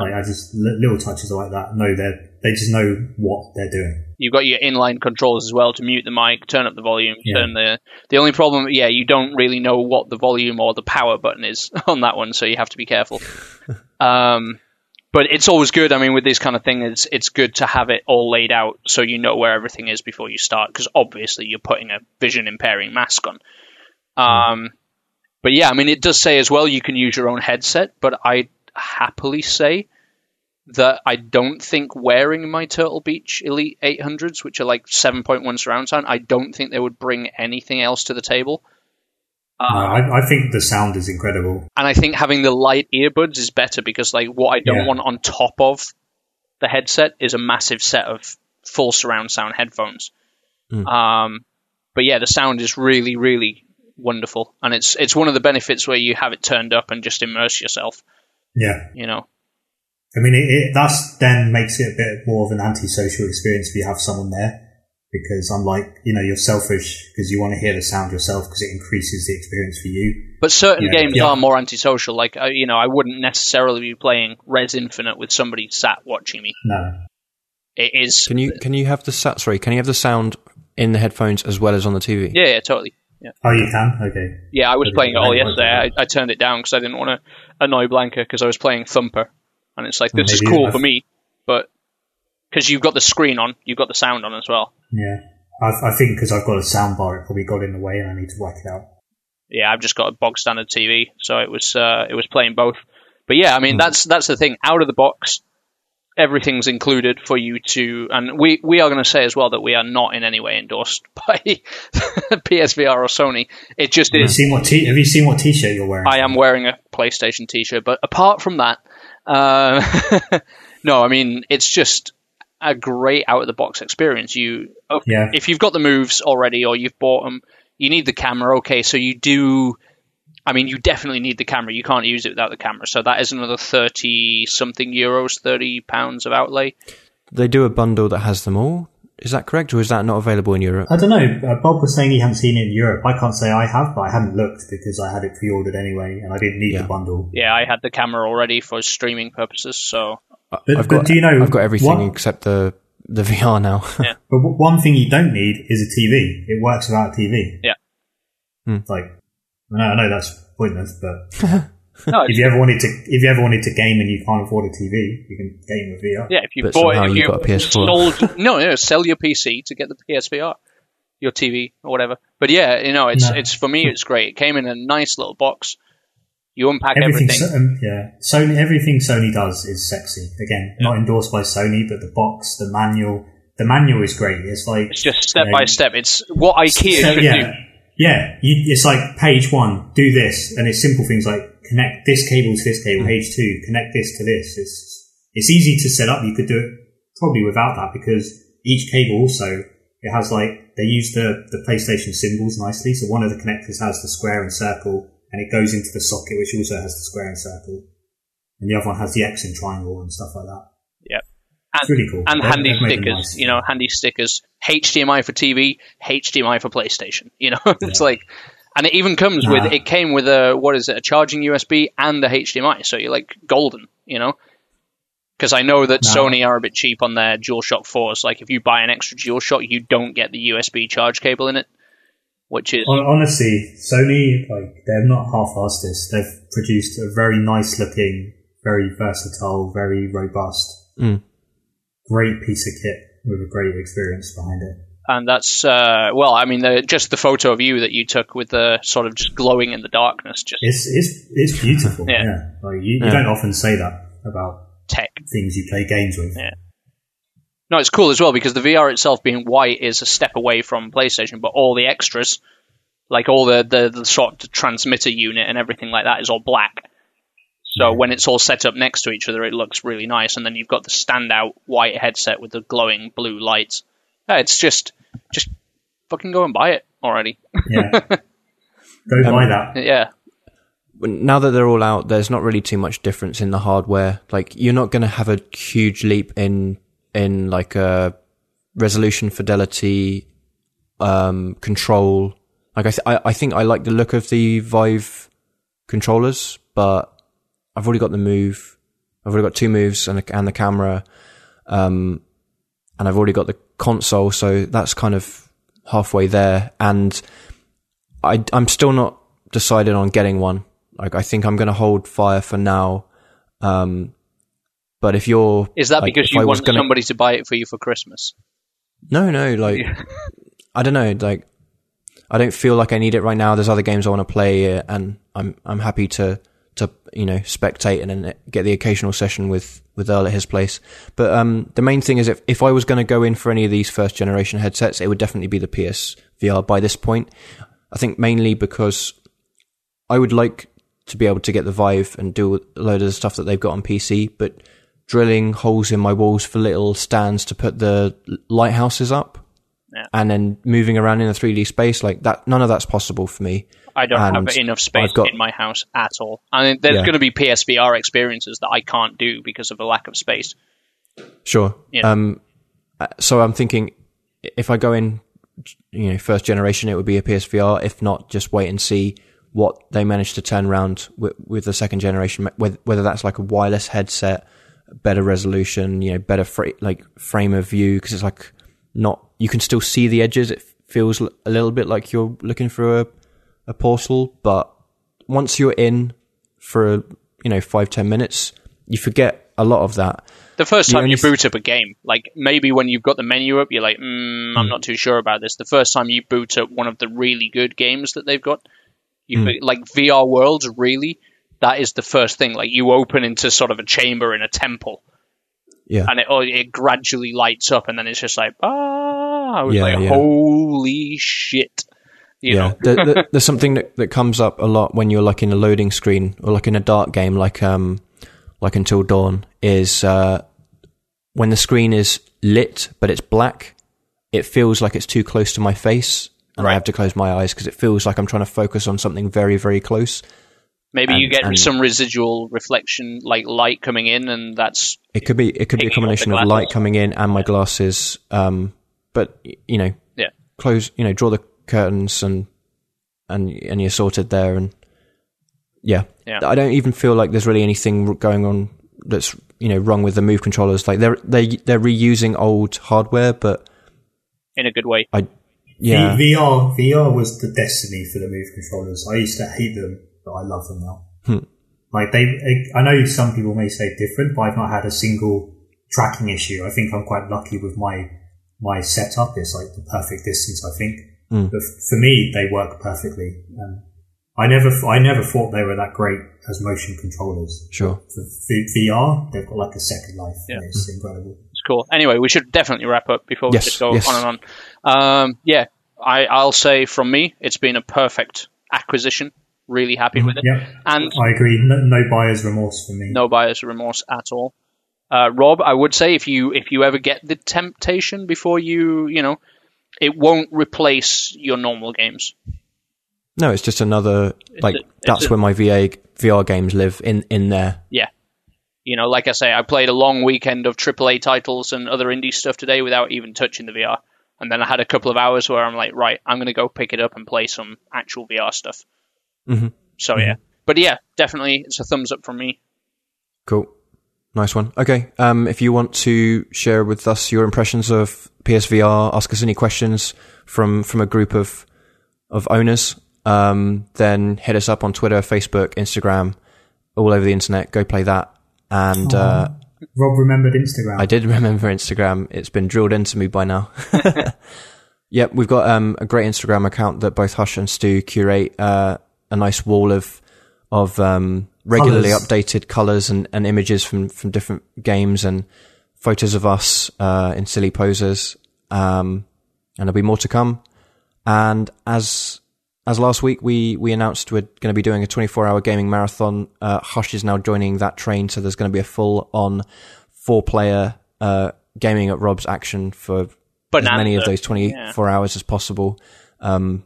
[SPEAKER 4] Like I just little touches like that. No, they they just know what they're doing.
[SPEAKER 3] You've got your inline controls as well to mute the mic, turn up the volume,
[SPEAKER 4] Yeah.
[SPEAKER 3] turn the. The only problem, yeah, you don't really know what the volume or the power button is *laughs* on that one, so you have to be careful. *laughs* um, but it's always good. I mean, with this kind of thing, it's it's good to have it all laid out so you know where everything is before you start, because obviously you're putting a vision impairing mask on. Um, but yeah, I mean, it does say as well you can use your own headset, but I happily say that I don't think wearing my Turtle Beach Elite 800s, which are like 7.1 surround sound, I don't think they would bring anything else to the table.
[SPEAKER 4] No, I, I think the sound is incredible.
[SPEAKER 3] And I think having the light earbuds is better because, like, what I don't
[SPEAKER 4] Yeah.
[SPEAKER 3] want on top of the headset is a massive set of full surround sound headphones.
[SPEAKER 2] Mm.
[SPEAKER 3] Um, but yeah, the sound is really, really wonderful, and it's it's one of the benefits where you have it turned up and just immerse yourself.
[SPEAKER 4] Yeah.
[SPEAKER 3] You know,
[SPEAKER 4] I mean, it, it that's then makes it a bit more of an antisocial experience if you have someone there. Because unlike, you know, you're selfish because you want to hear the sound yourself because it increases the experience for you.
[SPEAKER 3] but certain
[SPEAKER 4] Yeah,
[SPEAKER 3] games
[SPEAKER 4] yeah.
[SPEAKER 3] are more antisocial. Like uh, you know, I wouldn't necessarily be playing Rez Infinite with somebody sat watching me.
[SPEAKER 4] No.
[SPEAKER 3] It is,
[SPEAKER 2] Can you can you have the sa- sorry? Can you have the sound in the headphones as well as on the TV?
[SPEAKER 3] yeah, yeah, totally. Yeah,
[SPEAKER 4] Oh, you can? Okay.
[SPEAKER 3] yeah. I was
[SPEAKER 4] Okay,
[SPEAKER 3] playing it all
[SPEAKER 4] right,
[SPEAKER 3] yesterday. I, I turned it down because I didn't want to annoy Blanca because I was playing Thumper, and it's like this is cool
[SPEAKER 4] I've-
[SPEAKER 3] for me, but because you've got the screen on, you've got the sound on as well.
[SPEAKER 4] Yeah. I, I think because I've got a soundbar, it probably got in the way and I need to whack it out.
[SPEAKER 3] yeah, I've just got a bog standard TV, so it was uh, it was playing both. But yeah, I mean that's that's the thing. Out of the box, everything's included for you to, and we we are going to say as well that we are not in any way endorsed *laughs* by PSVR or Sony. It just
[SPEAKER 4] Have you
[SPEAKER 3] is.
[SPEAKER 4] seen what t- Have you seen what t-shirt you're wearing?
[SPEAKER 3] I am wearing a PlayStation T-shirt, but apart from that, uh, *laughs* no, I mean it's just a great out of the box experience. You,
[SPEAKER 4] Yeah.
[SPEAKER 3] if you've got the moves already or you've bought them, you need the camera. Okay, so you do. I mean, you definitely need the camera. You can't use it without the camera. So that is another thirty something euros, thirty pounds of outlay.
[SPEAKER 2] They do a bundle that has them all. Is that correct, or is that not available in Europe?
[SPEAKER 4] I don't know. Uh, Bob was saying he hadn't seen it in Europe. I can't say I have, but I hadn't looked because I had it pre-ordered anyway, and I didn't need
[SPEAKER 2] Yeah.
[SPEAKER 4] the bundle.
[SPEAKER 3] Yeah, I had the camera already for streaming purposes. So
[SPEAKER 2] I-
[SPEAKER 4] But-
[SPEAKER 2] I've
[SPEAKER 4] but
[SPEAKER 2] got
[SPEAKER 4] do you know
[SPEAKER 2] I've got everything
[SPEAKER 4] what-
[SPEAKER 2] except the the VR now. *laughs*
[SPEAKER 4] But one thing you don't need is a TV. It works without a TV.
[SPEAKER 3] Yeah.
[SPEAKER 2] Hmm.
[SPEAKER 4] Like, I know, I know that's pointless, but *laughs*
[SPEAKER 3] no,
[SPEAKER 4] if you ever wanted to, if you ever wanted to game and you can't afford a TV, you can game with VR.
[SPEAKER 3] yeah, if you
[SPEAKER 2] But
[SPEAKER 3] bought it, if
[SPEAKER 2] you
[SPEAKER 3] you
[SPEAKER 2] got a PS4.
[SPEAKER 3] sold no, no, sell your PC to get the PSVR, your TV or whatever. But yeah, you know, it's
[SPEAKER 4] No.
[SPEAKER 3] it's for me, it's great. It came in a nice little box. You unpack
[SPEAKER 4] Everything,
[SPEAKER 3] everything.
[SPEAKER 4] Um, yeah. Sony, everything Sony does is sexy. Again, not endorsed by Sony, but the box, the manual, the manual is great. It's like
[SPEAKER 3] It's just step
[SPEAKER 4] you know,
[SPEAKER 3] by step. It's what IKEA
[SPEAKER 4] So,
[SPEAKER 3] should
[SPEAKER 4] yeah,
[SPEAKER 3] do.
[SPEAKER 4] yeah. You, it's like page one, do this, and it's simple things like connect this cable to this
[SPEAKER 3] Mm.
[SPEAKER 4] cable. Page two, connect this to this. It's it's easy to set up. You could do it probably without that because each cable also it has like they use the the PlayStation symbols nicely. So one of the connectors has the square and circle, and it goes into the socket, which also has the square and circle, and the other one has the X and triangle and stuff like that.
[SPEAKER 3] Yep.
[SPEAKER 4] It's really cool.
[SPEAKER 3] And
[SPEAKER 4] They've-
[SPEAKER 3] handy stickers,
[SPEAKER 4] nice.
[SPEAKER 3] you know, handy stickers. HDMI for TV, HDMI for PlayStation. You know, *laughs* it's like, and it even comes with. It came with a what is it? A charging USB and the HDMI. So you're like golden. You know. Because I know that
[SPEAKER 4] Nah.
[SPEAKER 3] Sony are a bit cheap on their DualShock 4s. Like, if you buy an extra DualShock, you don't get the USB charge cable in it, which is
[SPEAKER 4] Honestly, Sony, like, they've not half-assed this. They've produced a very nice looking, very versatile, very robust,
[SPEAKER 2] Mm.
[SPEAKER 4] great piece of kit with a great experience behind it.
[SPEAKER 3] and that's uh, well, I mean, the, just the photo of you that you took with the sort of just glowing in the darkness, just
[SPEAKER 4] It's, it's, it's beautiful.
[SPEAKER 3] Yeah.
[SPEAKER 4] yeah. Like, you, you
[SPEAKER 2] Yeah.
[SPEAKER 4] don't often say that about
[SPEAKER 3] tech.
[SPEAKER 4] things you play games with.
[SPEAKER 3] Yeah. No, it's cool as well because the VR itself being white is a step away from PlayStation, but all the extras, like all the, the, the sort of transmitter unit and everything like that, is all black. So when it's all set up next to each other, it looks really nice. And then you've got the standout white headset with the glowing blue lights. Yeah, it's just, just fucking go and buy it already.
[SPEAKER 4] Yeah. *laughs* Go um, buy that.
[SPEAKER 3] yeah,
[SPEAKER 2] now that they're all out, there's not really too much difference in the hardware. Like you're not going to have a huge leap in in like a resolution, fidelity, um, control. Like I, th- I, think I like the look of the Vive controllers, but I've already got the move. I've already got two moves and the, and the camera, um, and I've already got the console, so that's kind of halfway there. And I, I'm still not decided on getting one. Like I think I'm going to hold fire for now. Um, but if you're
[SPEAKER 3] is that
[SPEAKER 2] like,
[SPEAKER 3] because you want
[SPEAKER 2] gonna-
[SPEAKER 3] somebody to buy it for you for Christmas?
[SPEAKER 2] No, no, like *laughs* I don't know, like I don't feel like I need it right now. There's other games I want to play, and I'm I'm happy to to you know spectate and then get the occasional session with with Earl at his place. But um, the main thing is if if I was going to go in for any of these first generation headsets, it would definitely be the PS VR by this point. I think mainly because I would like to be able to get the Vive and do a load of the stuff that they've got on PC, but drilling holes in my walls for little stands to put the lighthouses up
[SPEAKER 3] Yeah.
[SPEAKER 2] and then moving around in a 3D space like that. None of that's possible for me.
[SPEAKER 3] I don't
[SPEAKER 2] And
[SPEAKER 3] have enough space
[SPEAKER 2] got-
[SPEAKER 3] in my house at all. I mean, there's
[SPEAKER 2] Yeah.
[SPEAKER 3] going to be PSVR experiences that I can't do because of a lack of space.
[SPEAKER 2] Sure.
[SPEAKER 3] Yeah.
[SPEAKER 2] Um, uh, so I'm thinking if I go in, you know, first generation, it would be a PSVR. If not, just wait and see what they manage to turn around with, with the second generation, whether, whether that's like a wireless headset, better resolution, you know, better fra- like frame of view, because it's like not, you can still see the edges. It feels a little bit like you're looking through a, a portal, but once you're in for, you know, five, ten minutes, you forget a lot of that.
[SPEAKER 3] The first time you
[SPEAKER 2] only-
[SPEAKER 3] boot up a game, like maybe when you've got the menu up, you're like, mm. I'm not too sure about this. The first time you boot up one of the really good games that they've got, you
[SPEAKER 2] Hmm.
[SPEAKER 3] like VR Worlds, really, that is the first thing. Like you open into sort of a chamber in a temple,
[SPEAKER 2] Yeah.
[SPEAKER 3] and it oh, it gradually lights up, and then it's just like, ah, I was
[SPEAKER 2] Yeah,
[SPEAKER 3] like,
[SPEAKER 2] yeah.
[SPEAKER 3] holy shit, you
[SPEAKER 2] yeah,
[SPEAKER 3] know.
[SPEAKER 2] there, there- *laughs* there's something that, that comes up a lot when you're like in a loading screen or like in a dark game, like um, like Until Dawn, is uh, when the screen is lit but it's black, it feels like it's too close to my face, and I have to close my eyes because it feels like I'm trying to focus on something very, very close.
[SPEAKER 3] Maybe you get some residual reflection, like light coming in, and that's
[SPEAKER 2] It could be it could be a
[SPEAKER 3] Taking off the
[SPEAKER 2] combination of light coming in and my glasses, um, but you know,
[SPEAKER 3] yeah.
[SPEAKER 2] close, you know, draw the curtains and and and you're sorted there. And yeah,
[SPEAKER 3] Yeah.
[SPEAKER 2] I don't even feel like there's really anything going on that's you know wrong with the move controllers. Like they're they they're reusing old hardware, but
[SPEAKER 3] in a good way.
[SPEAKER 2] I yeah
[SPEAKER 4] V- VR VR was the destiny for the Move controllers. I used to hate them, but I love them now.
[SPEAKER 2] Hmm.
[SPEAKER 4] Like they, I know some people may say different, but I've not had a single tracking issue. I think I'm quite lucky with my my setup. It's like the perfect distance. I think,
[SPEAKER 2] Hmm.
[SPEAKER 4] but for me, they work perfectly. Um, I never, I never thought they were that great as motion controllers.
[SPEAKER 2] sure.
[SPEAKER 4] For v- VR, they've got like a second life.
[SPEAKER 3] Yeah.
[SPEAKER 4] and It's incredible.
[SPEAKER 3] It's cool. Anyway, we should definitely wrap up before we
[SPEAKER 2] Yes,
[SPEAKER 3] just go
[SPEAKER 2] yes.
[SPEAKER 3] on and on. Um, yeah, I, I'll say from me, it's been a perfect acquisition. Really happy with it,
[SPEAKER 4] Yeah,
[SPEAKER 3] and
[SPEAKER 4] I agree. No, no buyer's remorse for me.
[SPEAKER 3] no buyer's remorse at all. Uh, Rob, I would say if you if you ever get the temptation before you you know, it won't replace your normal games.
[SPEAKER 2] No, it's just another like
[SPEAKER 3] a- it's
[SPEAKER 2] that's
[SPEAKER 3] a-
[SPEAKER 2] where my VA VR games live in in there.
[SPEAKER 3] Yeah. You know, like I say, I played a long weekend of AAA titles and other indie stuff today without even touching the VR. And then I had a couple of hours where I'm like, right, I'm going to go pick it up and play some actual VR stuff.
[SPEAKER 2] Mhm.
[SPEAKER 3] So, yeah. But yeah, definitely, it's a thumbs up from me.
[SPEAKER 2] Cool. Nice one. Okay. Um, if you want to share with us your impressions of PSVR, ask us any questions from, from a group of, of owners, um, then hit us up on Twitter, Facebook, Instagram, all over the internet. Go play that. And, uh,
[SPEAKER 4] Rob remembered Instagram.
[SPEAKER 2] I did remember Instagram. It's been drilled into me by now. *laughs* yep, we've got um, a great Instagram account that both Hush and Stu curate uh, a nice wall of of um, regularly
[SPEAKER 4] Colours.
[SPEAKER 2] updated colors and, and images from from different games and photos of us uh, in silly poses. Um, and there'll be more to come. And as as last week we we announced we're going to be doing a 24 hour gaming marathon. Uh, Hush is now joining that train, so there's going to be a full on four player uh, gaming at Rob's action for
[SPEAKER 3] Bonanza.
[SPEAKER 2] as many of those 24 hours as possible. Um,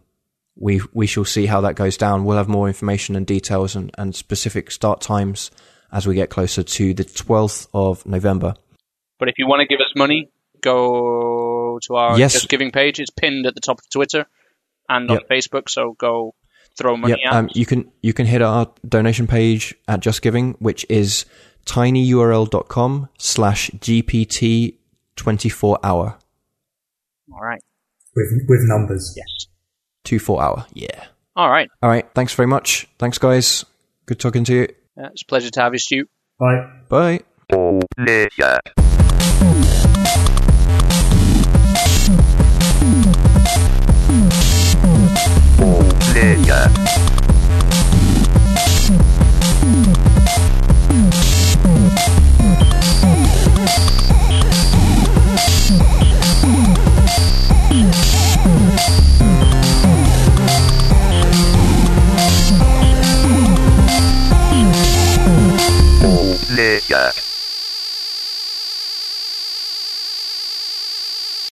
[SPEAKER 2] we we shall see how that goes down. We'll have more information and details and, and specific start times as we get closer to the 12th of November.
[SPEAKER 3] But if you want to give us money, go to our
[SPEAKER 2] Yes.
[SPEAKER 3] Just Giving page. It's pinned at the top of Twitter and on
[SPEAKER 2] Yep.
[SPEAKER 3] Facebook, so go throw money
[SPEAKER 2] Yep,
[SPEAKER 3] at
[SPEAKER 2] um, you can you can hit our donation page at Just Giving, which is tinyurl.com slash gpt 24 hour
[SPEAKER 3] All right.
[SPEAKER 4] with with numbers.
[SPEAKER 3] Yes.
[SPEAKER 2] 24 hour. Yeah.
[SPEAKER 3] All right.
[SPEAKER 2] All right. Thanks very much. Thanks, guys. Good talking to you.
[SPEAKER 3] Uh, it's a pleasure to have you, Stu.
[SPEAKER 4] Bye.
[SPEAKER 2] Bye.
[SPEAKER 1] Pleasure. Pleasure. Pleasure.